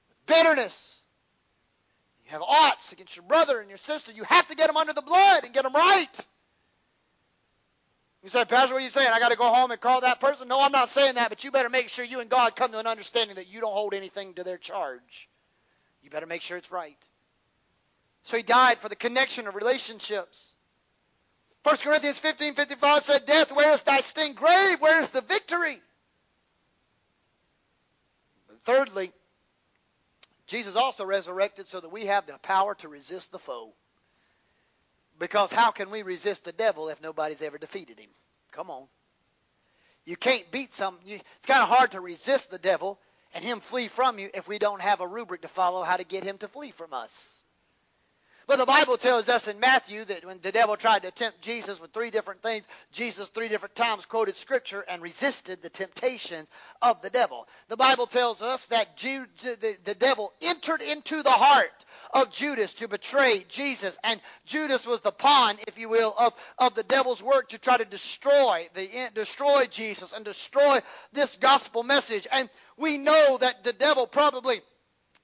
with bitterness. You have oughts against your brother and your sister. You have to get them under the blood and get them right. You say, Pastor, what are you saying? I got to go home and call that person? No, I'm not saying that, but you better make sure you and God come to an understanding that you don't hold anything to their charge. You better make sure it's right. So he died for the connection of relationships. 1 Corinthians 15 55 said, Death, where is thy sting? Grave, where is the victory? Thirdly, Jesus also resurrected so that we have the power to resist the foe. Because how can we resist the devil if nobody's ever defeated him? Come on. You can't beat some. You, it's kind of hard to resist the devil and him flee from you if we don't have a rubric to follow how to get him to flee from us. But the Bible tells us in Matthew that when the devil tried to tempt Jesus with three different things, Jesus three different times quoted scripture and resisted the temptations of the devil. The Bible tells us that the devil entered into the heart of Judas to betray Jesus, and Judas was the pawn, if you will, of, of the devil's work to try to destroy the destroy Jesus and destroy this gospel message. And we know that the devil probably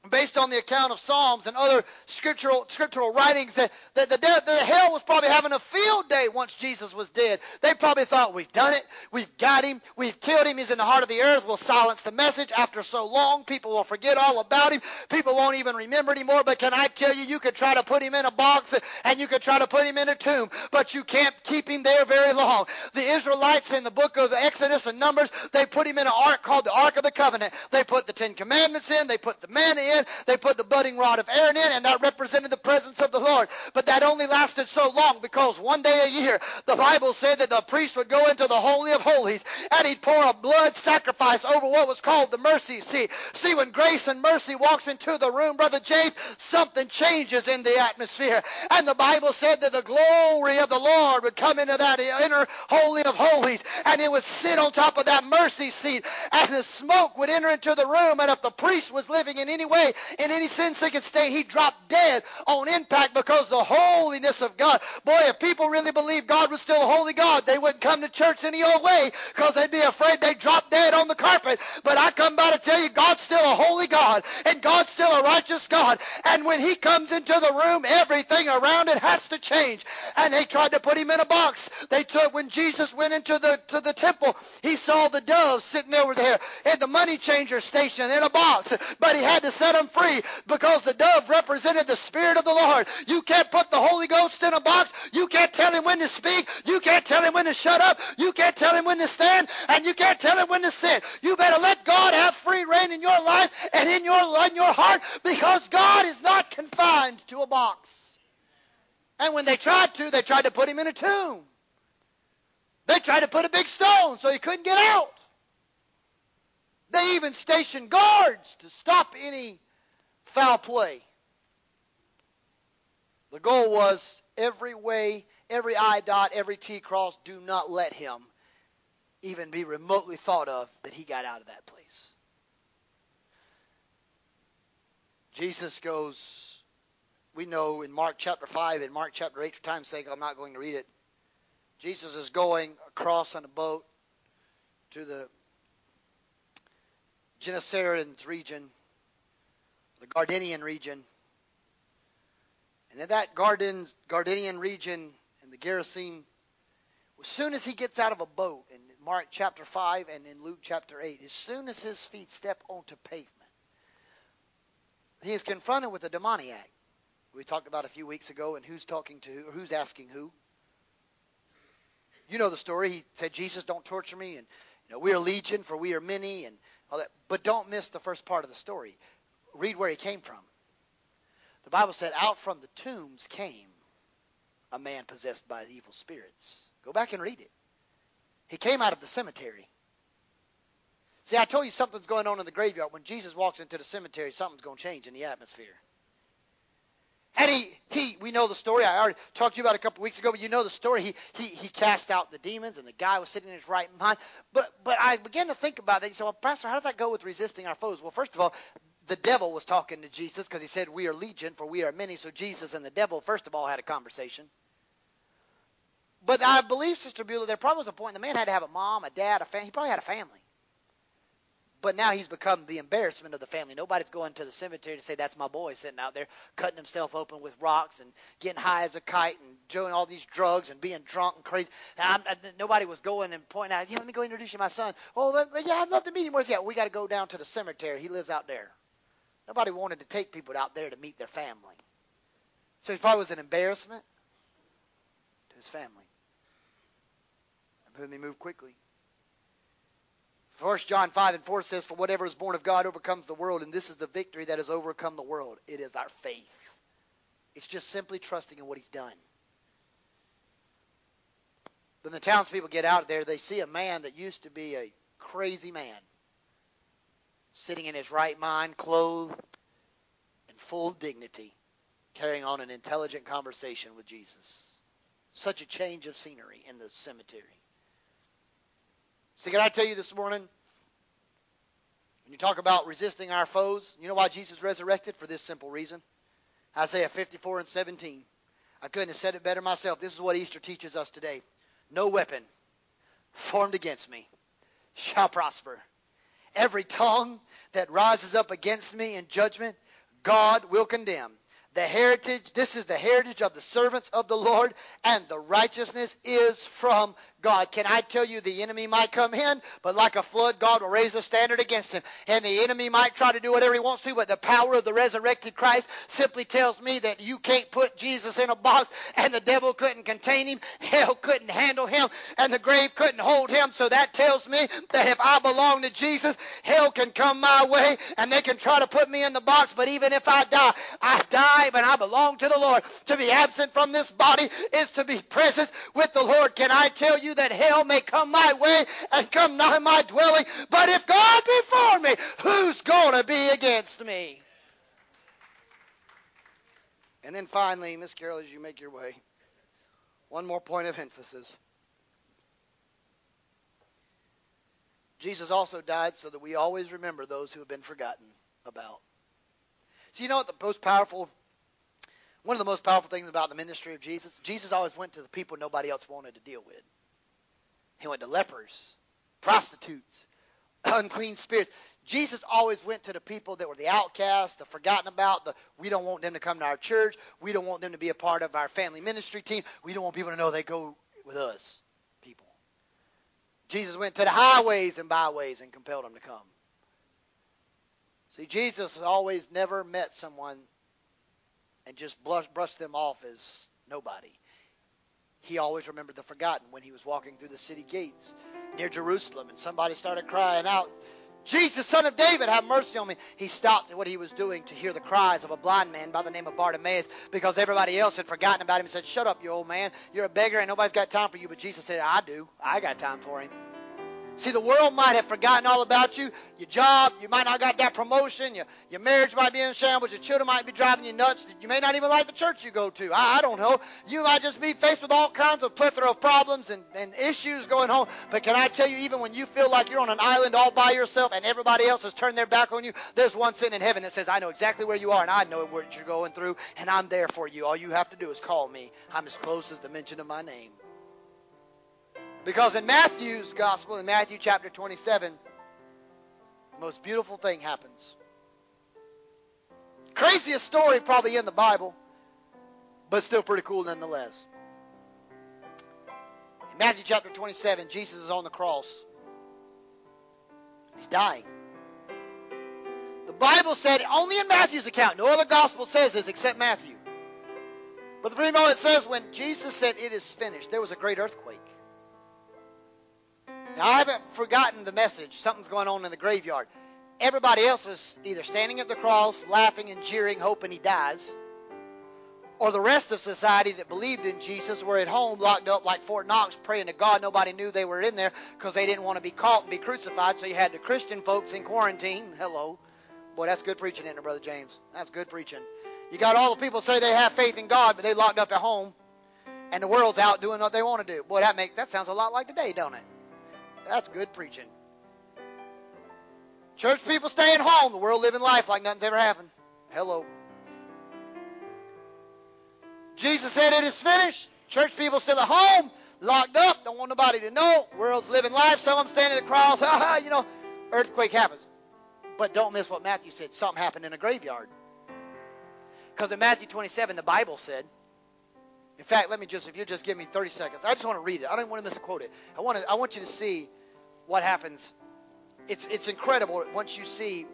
based on the account of Psalms and other scriptural scriptural writings, that, that the, the hell was probably having a field day once Jesus was dead. They probably thought, we've done it, we've got him, we've killed him, he's in the heart of the earth, we'll silence the message. After so long, people will forget all about him, people won't even remember anymore. But can I tell you, you could try to put him in a box and you could try to put him in a tomb, but you can't keep him there very long. The Israelites in the book of Exodus and Numbers, they put him in an ark called the Ark of the Covenant. They put the Ten Commandments in, they put the man in in. They put the budding rod of Aaron in, and that represented the presence of the Lord. But that only lasted so long because one day a year, the Bible said that the priest would go into the Holy of Holies and he'd pour a blood sacrifice over what was called the mercy seat. See, when grace and mercy walks into the room, Brother James, something changes in the atmosphere. And the Bible said that the glory of the Lord would come into that inner Holy of Holies and it would sit on top of that mercy seat and the smoke would enter into the room. And if the priest was living in any way, in any sin-sickened state, he dropped dead on impact because the holiness of God. Boy, if people really believed God was still a holy God, they wouldn't come to church any old way because they'd be afraid they'd drop dead on the carpet. But I come by to tell you, God's still a holy God and God's still a righteous God. And when he comes into the room, everything around it has to change. And they tried to put him in a box. They took when Jesus went into the to the temple, he saw the doves sitting over there in the money changer station in a box. But he had to set them free because the dove represented the Spirit of the Lord. You can't put the Holy Ghost in a box. You can't tell him when to speak. You can't tell him when to shut up. You can't tell him when to stand. And you can't tell him when to sit. You better let God have free rein in your life and in your, in your heart because God is not confined to a box. And when they tried to, they tried to put him in a tomb. They tried to put a big stone so he couldn't get out. They even stationed guards to stop any foul play. The goal was every way, every I dot, every T cross, do not let him even be remotely thought of that he got out of that place. Jesus goes, we know in Mark chapter 5 and Mark chapter 8, for time's sake, I'm not going to read it. Jesus is going across on a boat to the Gennesarets region, the Gardenian region. And in that Garden, Gardenian region in the Gerasene, as soon as he gets out of a boat in Mark chapter 5 and in Luke chapter 8, as soon as his feet step onto pavement, he is confronted with a demoniac. We talked about a few weeks ago, and who's talking to who, who's asking who. You know the story. He said, Jesus, don't torture me, and you know, we are legion, for we are many, and all that. But don't miss the first part of the story. Read where he came from. The Bible said, out from the tombs came a man possessed by evil spirits. Go back and read it. He came out of the cemetery. See, I told you something's going on in the graveyard. When Jesus walks into the cemetery, something's going to change in the atmosphere. And he, we know the story. I already talked to you about a couple weeks ago, but you know the story. He, he, he cast out the demons, and the guy was sitting in his right mind. But, but I began to think about that. You said, well, Pastor, how does that go with resisting our foes? Well, first of all, the devil was talking to Jesus because he said, we are legion, for we are many. So Jesus and the devil, first of all, had a conversation. But I believe, Sister Beulah, there probably was a point the man had to have a mom, a dad, a family. He probably had a family. But now he's become the embarrassment of the family. Nobody's going to the cemetery to say that's my boy sitting out there cutting himself open with rocks and getting high as a kite and doing all these drugs and being drunk and crazy. And I, nobody was going and pointing out, yeah, let me go introduce you to my son. Oh, yeah, I'd love to meet him. Where's he at? We got to go down to the cemetery. He lives out there. Nobody wanted to take people out there to meet their family. So he probably was an embarrassment to his family. Let me move quickly. First John 5 and 4 says, For whatever is born of God overcomes the world, and this is the victory that has overcome the world. It is our faith. It's just simply trusting in what he's done. Then the townspeople get out there, they see a man that used to be a crazy man, sitting in his right mind, clothed in full dignity, carrying on an intelligent conversation with Jesus. Such a change of scenery in the cemetery. So, can I tell you this morning? When you talk about resisting our foes, you know why Jesus resurrected? For this simple reason. Isaiah 54 and 17. I couldn't have said it better myself. This is what Easter teaches us today. No weapon formed against me shall prosper. Every tongue that rises up against me in judgment, God will condemn. The heritage, this is the heritage of the servants of the Lord, and the righteousness is from God. Can I tell you the enemy might come in, but like a flood, God will raise a standard against him. And the enemy might try to do whatever he wants to, but the power of the resurrected Christ simply tells me that you can't put Jesus in a box and the devil couldn't contain him, hell couldn't handle him, and the grave couldn't hold him. So that tells me that if I belong to Jesus, hell can come my way and they can try to put me in the box, but even if I die, I die, but I belong to the Lord. To be absent from this body is to be present with the Lord. Can I tell you that hell may come my way and come nigh my dwelling, but if God be for me, who's going to be against me? And then finally, Miss Carol, as you make your way, one more point of emphasis. Jesus also died so that we always remember those who have been forgotten about. So you know what the most powerful one of the most powerful things about the ministry of Jesus, Jesus always went to the people nobody else wanted to deal with. He went to lepers, prostitutes, unclean spirits. Jesus always went to the people that were the outcasts, the forgotten about, the we don't want them to come to our church, we don't want them to be a part of our family ministry team, we don't want people to know they go with us, people. Jesus went to the highways and byways and compelled them to come. See, Jesus always never met someone and just brushed them off as nobody. He always remembered the forgotten when he was walking through the city gates near Jerusalem and somebody started crying out, Jesus, son of David, have mercy on me. He stopped what he was doing to hear the cries of a blind man by the name of Bartimaeus because everybody else had forgotten about him and said, Shut up, you old man. You're a beggar and nobody's got time for you. But Jesus said, I do. I got time for him. See, the world might have forgotten all about you. Your job, you might not got that promotion. Your, your marriage might be in shambles. Your children might be driving you nuts. You may not even like the church you go to. I, I don't know. You might just be faced with all kinds of plethora of problems and, and issues going home. But can I tell you, even when you feel like you're on an island all by yourself and everybody else has turned their back on you, there's one sitting in heaven that says, I know exactly where you are and I know what you're going through and I'm there for you. All you have to do is call me. I'm as close as the mention of my name. Because in Matthew's gospel, in Matthew chapter 27, the most beautiful thing happens. Craziest story probably in the Bible, but still pretty cool nonetheless. In Matthew chapter 27, Jesus is on the cross. He's dying. The Bible said, only in Matthew's account, no other gospel says this except Matthew. But the primo it says when Jesus said it is finished, there was a great earthquake. Now, I haven't forgotten the message. Something's going on in the graveyard. Everybody else is either standing at the cross, laughing and jeering, hoping he dies, or the rest of society that believed in Jesus were at home, locked up like Fort Knox, praying to God. Nobody knew they were in there because they didn't want to be caught and be crucified. So you had the Christian folks in quarantine. Hello. Boy, that's good preaching, isn't it, Brother James? That's good preaching. You got all the people say they have faith in God, but they locked up at home, and the world's out doing what they want to do. Boy, that make that sounds a lot like today, don't it? That's good preaching. Church people staying home, the world living life like nothing's ever happened. Hello. Jesus said it is finished. Church people still at home, locked up, don't want nobody to know. World's living life. Some of them standing at the cross. Ha you know, earthquake happens. But don't miss what Matthew said. Something happened in a graveyard. Because in Matthew 27, the Bible said, in fact, let me just, if you just give me 30 seconds, I just want to read it. I don't want to misquote it. I want to, I want you to see what happens. It's, it's incredible once you see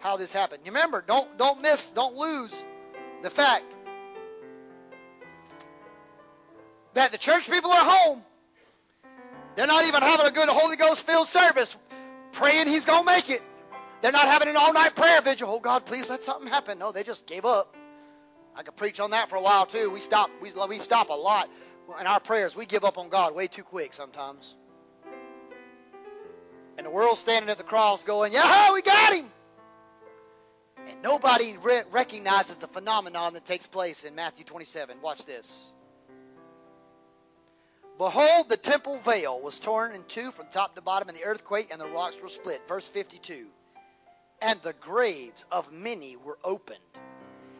how this happened. Remember, don't, don't miss, don't lose the fact that the church people are home. They're not even having a good Holy Ghost filled service, praying He's to make it. They're not having an all night prayer vigil. Oh, God, please let something happen. No, they just gave up. I could preach on that for a while too. We stop we, we stop a lot in our prayers. We give up on God way too quick sometimes. And the world's standing at the cross going, "Yeah, we got him." And nobody re- recognizes the phenomenon that takes place in Matthew 27. Watch this. Behold, the temple veil was torn in two from top to bottom and the earthquake, and the rocks were split. Verse 52. And the graves of many were opened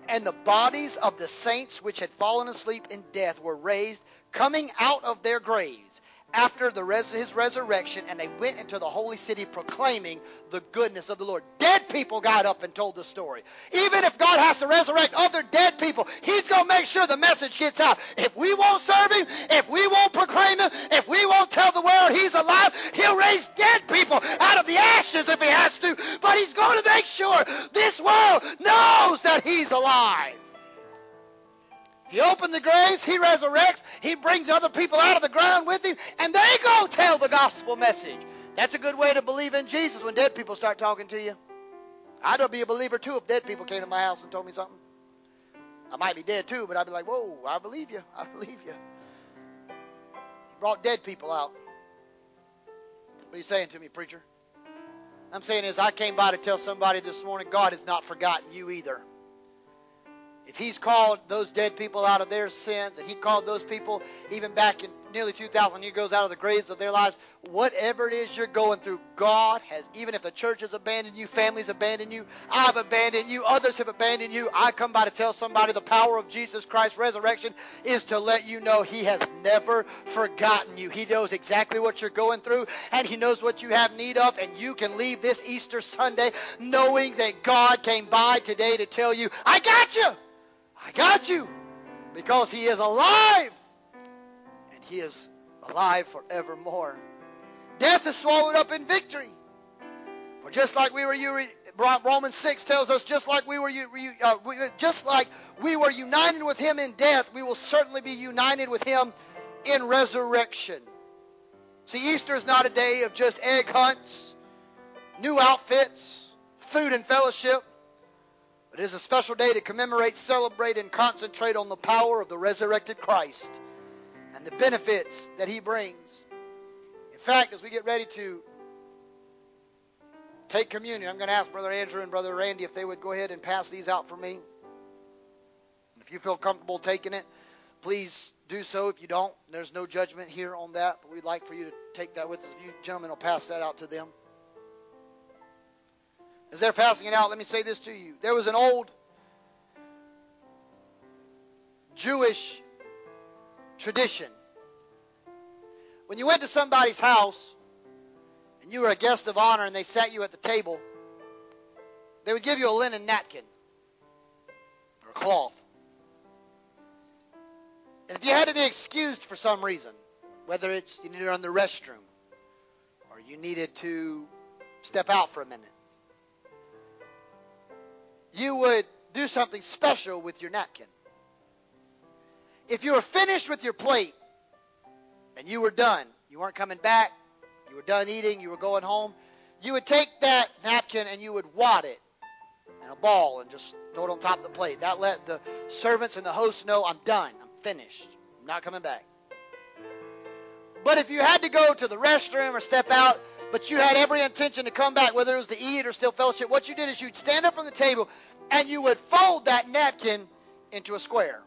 and the bodies of the saints which had fallen asleep in death were raised, coming out of their graves, after the res- his resurrection, and they went into the holy city proclaiming the goodness of the Lord. Dead people got up and told the story. Even if God has to resurrect other dead people, He's going to make sure the message gets out. If we won't serve Him, if we won't proclaim Him, if we won't tell the world He's alive, He'll raise dead people out of the ashes if He has to. But He's going to make sure this world knows that He's alive. He opened the graves, he resurrects, he brings other people out of the ground with him, and they go tell the gospel message. That's a good way to believe in Jesus when dead people start talking to you. I'd be a believer too if dead people came to my house and told me something. I might be dead too, but I'd be like, whoa, I believe you. I believe you. He brought dead people out. What are you saying to me, preacher? I'm saying is I came by to tell somebody this morning God has not forgotten you either. If he's called those dead people out of their sins, and he called those people even back in nearly 2,000 years out of the graves of their lives, whatever it is you're going through, God has, even if the church has abandoned you, families abandoned you, I've abandoned you, others have abandoned you, I come by to tell somebody the power of Jesus Christ's resurrection is to let you know he has never forgotten you. He knows exactly what you're going through, and he knows what you have need of, and you can leave this Easter Sunday knowing that God came by today to tell you, I got you. I got you because he is alive and he is alive forevermore. Death is swallowed up in victory. For just like we were, Romans 6 tells us, just like we were, uh, just like we were united with him in death, we will certainly be united with him in resurrection. See, Easter is not a day of just egg hunts, new outfits, food and fellowship. It is a special day to commemorate, celebrate, and concentrate on the power of the resurrected Christ and the benefits that he brings. In fact, as we get ready to take communion, I'm going to ask Brother Andrew and Brother Randy if they would go ahead and pass these out for me. And If you feel comfortable taking it, please do so. If you don't, there's no judgment here on that, but we'd like for you to take that with us. If you gentlemen will pass that out to them. As they're passing it out, let me say this to you. There was an old Jewish tradition. When you went to somebody's house and you were a guest of honor and they sat you at the table, they would give you a linen napkin or cloth. And if you had to be excused for some reason, whether it's you needed to run the restroom or you needed to step out for a minute, you would do something special with your napkin. If you were finished with your plate and you were done, you weren't coming back, you were done eating, you were going home, you would take that napkin and you would wad it in a ball and just throw it on top of the plate. That let the servants and the host know I'm done, I'm finished, I'm not coming back. But if you had to go to the restroom or step out, but you had every intention to come back, whether it was to eat or still fellowship, what you did is you'd stand up from the table and you would fold that napkin into a square.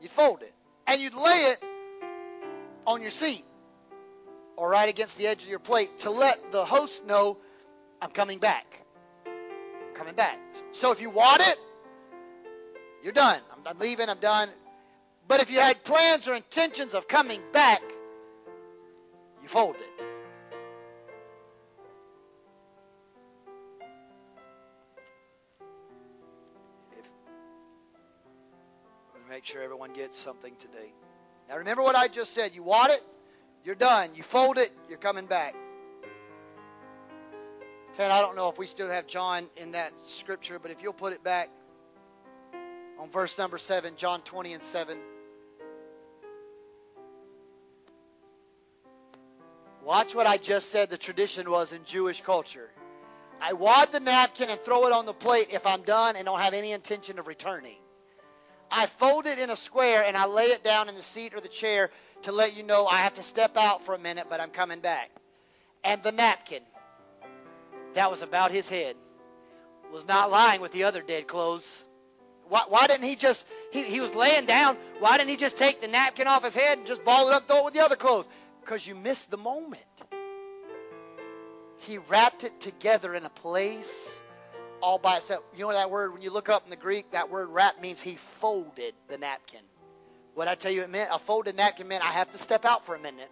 You'd fold it. And you'd lay it on your seat or right against the edge of your plate to let the host know I'm coming back. I'm coming back. So if you want it, you're done. I'm, I'm leaving, I'm done. But if you had plans or intentions of coming back, you fold it. Make sure everyone gets something today. Now remember what I just said. You want it, you're done. You fold it, you're coming back. Ted, I don't know if we still have John in that scripture, but if you'll put it back on verse number 7, John 20 and 7. Watch what I just said the tradition was in Jewish culture. I wad the napkin and throw it on the plate if I'm done and don't have any intention of returning. I fold it in a square and I lay it down in the seat or the chair to let you know I have to step out for a minute, but I'm coming back. And the napkin that was about his head was not lying with the other dead clothes. Why, why didn't he just, he, he was laying down, why didn't he just take the napkin off his head and just ball it up, throw it with the other clothes? Because you missed the moment. He wrapped it together in a place all by itself. You know that word, when you look up in the Greek, that word wrap means he folded the napkin. What I tell you it meant, a folded napkin meant I have to step out for a minute.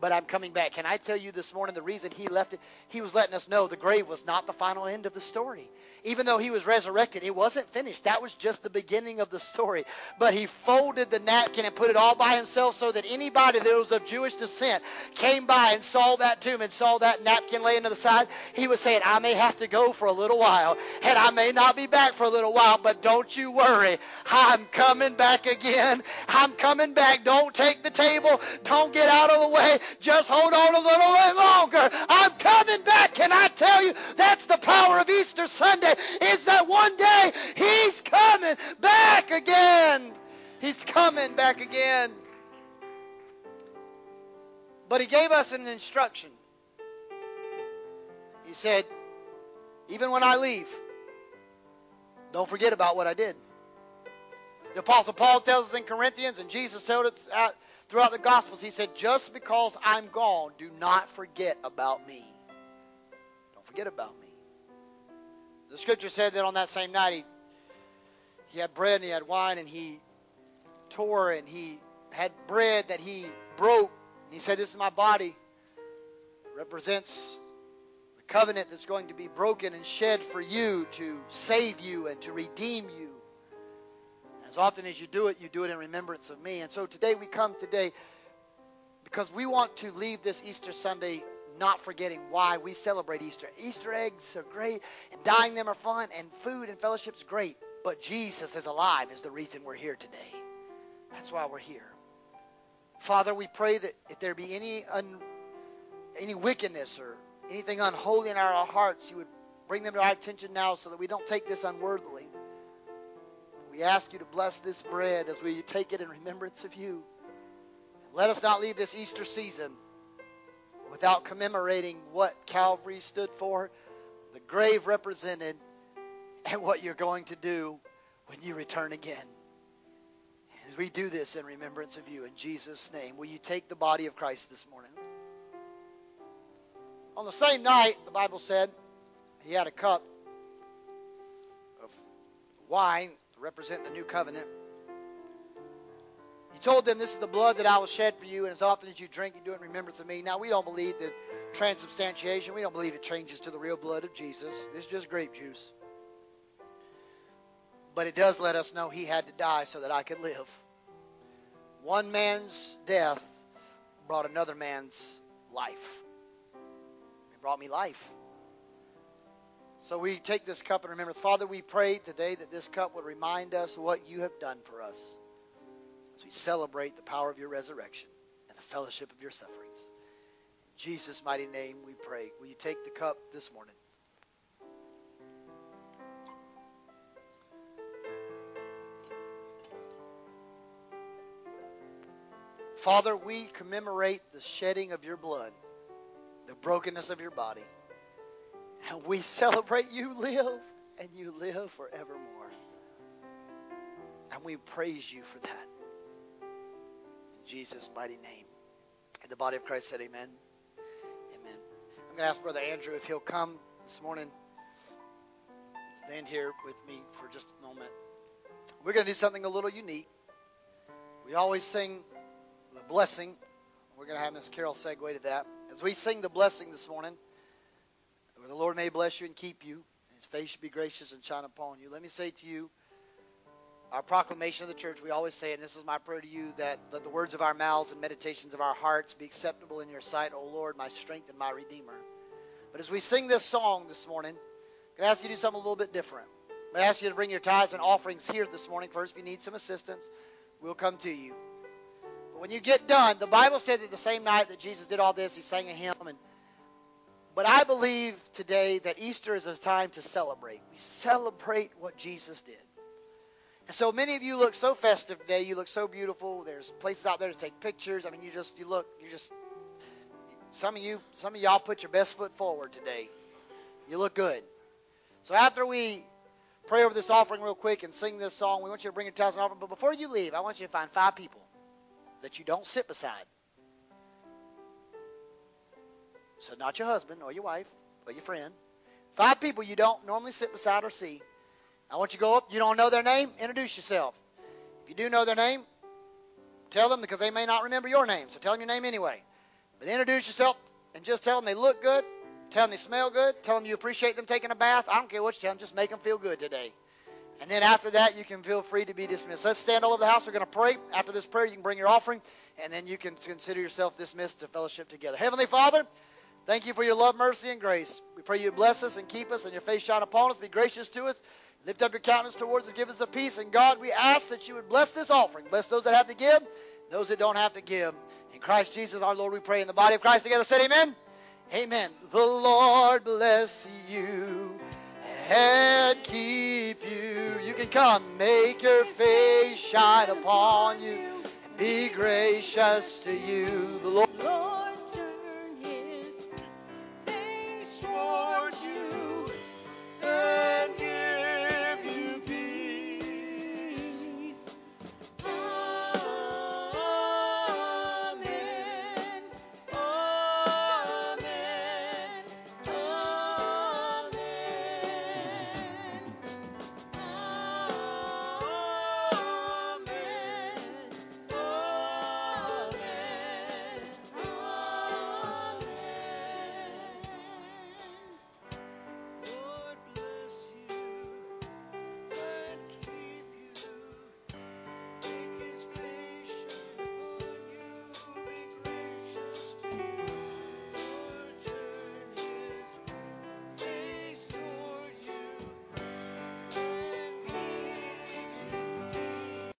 But I'm coming back. Can I tell you this morning the reason he left it? He was letting us know the grave was not the final end of the story. Even though he was resurrected, it wasn't finished. That was just the beginning of the story. But he folded the napkin and put it all by himself so that anybody that was of Jewish descent came by and saw that tomb and saw that napkin laying to the side. He was saying, I may have to go for a little while and I may not be back for a little while, but don't you worry. I'm coming back again. I'm coming back. Don't take the table. Don't get out of the way. Just hold on a little bit longer. I'm coming back. Can I tell you that's the power of Easter Sunday is that one day he's coming back again. He's coming back again. But he gave us an instruction. He said, even when I leave, don't forget about what I did. The Apostle Paul tells us in Corinthians, and Jesus told us out throughout the Gospels, he said, Just because I'm gone, do not forget about me. Don't forget about me. The scripture said that on that same night, he, he had bread and he had wine, and he tore and he had bread that he broke. And he said, This is my body. It represents the covenant that's going to be broken and shed for you to save you and to redeem you. As often as you do it, you do it in remembrance of me. And so today we come today because we want to leave this Easter Sunday not forgetting why we celebrate Easter. Easter eggs are great, and dyeing them are fun, and food and fellowship is great. But Jesus is alive is the reason we're here today. That's why we're here. Father, we pray that if there be any un, any wickedness or anything unholy in our hearts, you would bring them to our attention now so that we don't take this unworthily. We ask you to bless this bread as we take it in remembrance of you. Let us not leave this Easter season without commemorating what Calvary stood for, the grave represented, and what you're going to do when you return again. As we do this in remembrance of you, in Jesus' name, will you take the body of Christ this morning? On the same night, the Bible said, he had a cup of wine represent the new covenant. He told them, This is the blood that I will shed for you, and as often as you drink, you do it in remembrance of me. Now, we don't believe that transubstantiation, we don't believe it changes to the real blood of Jesus. It's just grape juice. But it does let us know he had to die so that I could live. One man's death brought another man's life. It brought me life. So we take this cup and remember, Father, we pray today that this cup would remind us what you have done for us as we celebrate the power of your resurrection and the fellowship of your sufferings. In Jesus' mighty name we pray. Will you take the cup this morning? Father, we commemorate the shedding of your blood, the brokenness of your body. And we celebrate you live and you live forevermore. And we praise you for that. In Jesus' mighty name. The body of Christ said, Amen. Amen. I'm going to ask Brother Andrew if he'll come this morning. Stand here with me for just a moment. We're going to do something a little unique. We always sing the blessing. We're going to have Miss Carol segue to that. As we sing the blessing this morning, the Lord may bless you and keep you, and his face should be gracious and shine upon you. Let me say to you, our proclamation of the church, we always say, and this is my prayer to you, that let the words of our mouths and meditations of our hearts be acceptable in your sight, O Lord, my strength and my redeemer. But as we sing this song this morning, I'm going to ask you to do something a little bit different. I'm going to ask you to bring your tithes and offerings here this morning first. If you need some assistance, we'll come to you. But when you get done, the Bible said that the same night that Jesus did all this, he sang a hymn and but I believe today that Easter is a time to celebrate. We celebrate what Jesus did. And so many of you look so festive today. You look so beautiful. There's places out there to take pictures. I mean, you just you look you just some of you some of y'all put your best foot forward today. You look good. So after we pray over this offering real quick and sing this song, we want you to bring your tithes and offering. But before you leave, I want you to find five people that you don't sit beside. So not your husband or your wife or your friend. Five people you don't normally sit beside or see. I want you to go up. You don't know their name? Introduce yourself. If you do know their name, tell them because they may not remember your name. So tell them your name anyway. But introduce yourself and just tell them they look good, tell them they smell good, tell them you appreciate them taking a bath. I don't care what you tell them, just make them feel good today. And then after that, you can feel free to be dismissed. Let's stand all over the house. We're going to pray. After this prayer, you can bring your offering, and then you can consider yourself dismissed to fellowship together. Heavenly Father, thank you for your love, mercy, and grace. We pray you bless us and keep us, and your face shine upon us. Be gracious to us. Lift up your countenance towards us. Give us the peace. And God, we ask that you would bless this offering. Bless those that have to give, those that don't have to give. In Christ Jesus, our Lord, we pray in the body of Christ together. Say amen. Amen. The Lord bless you and keep you. You can come, make your face shine upon you, be gracious to you. The Lord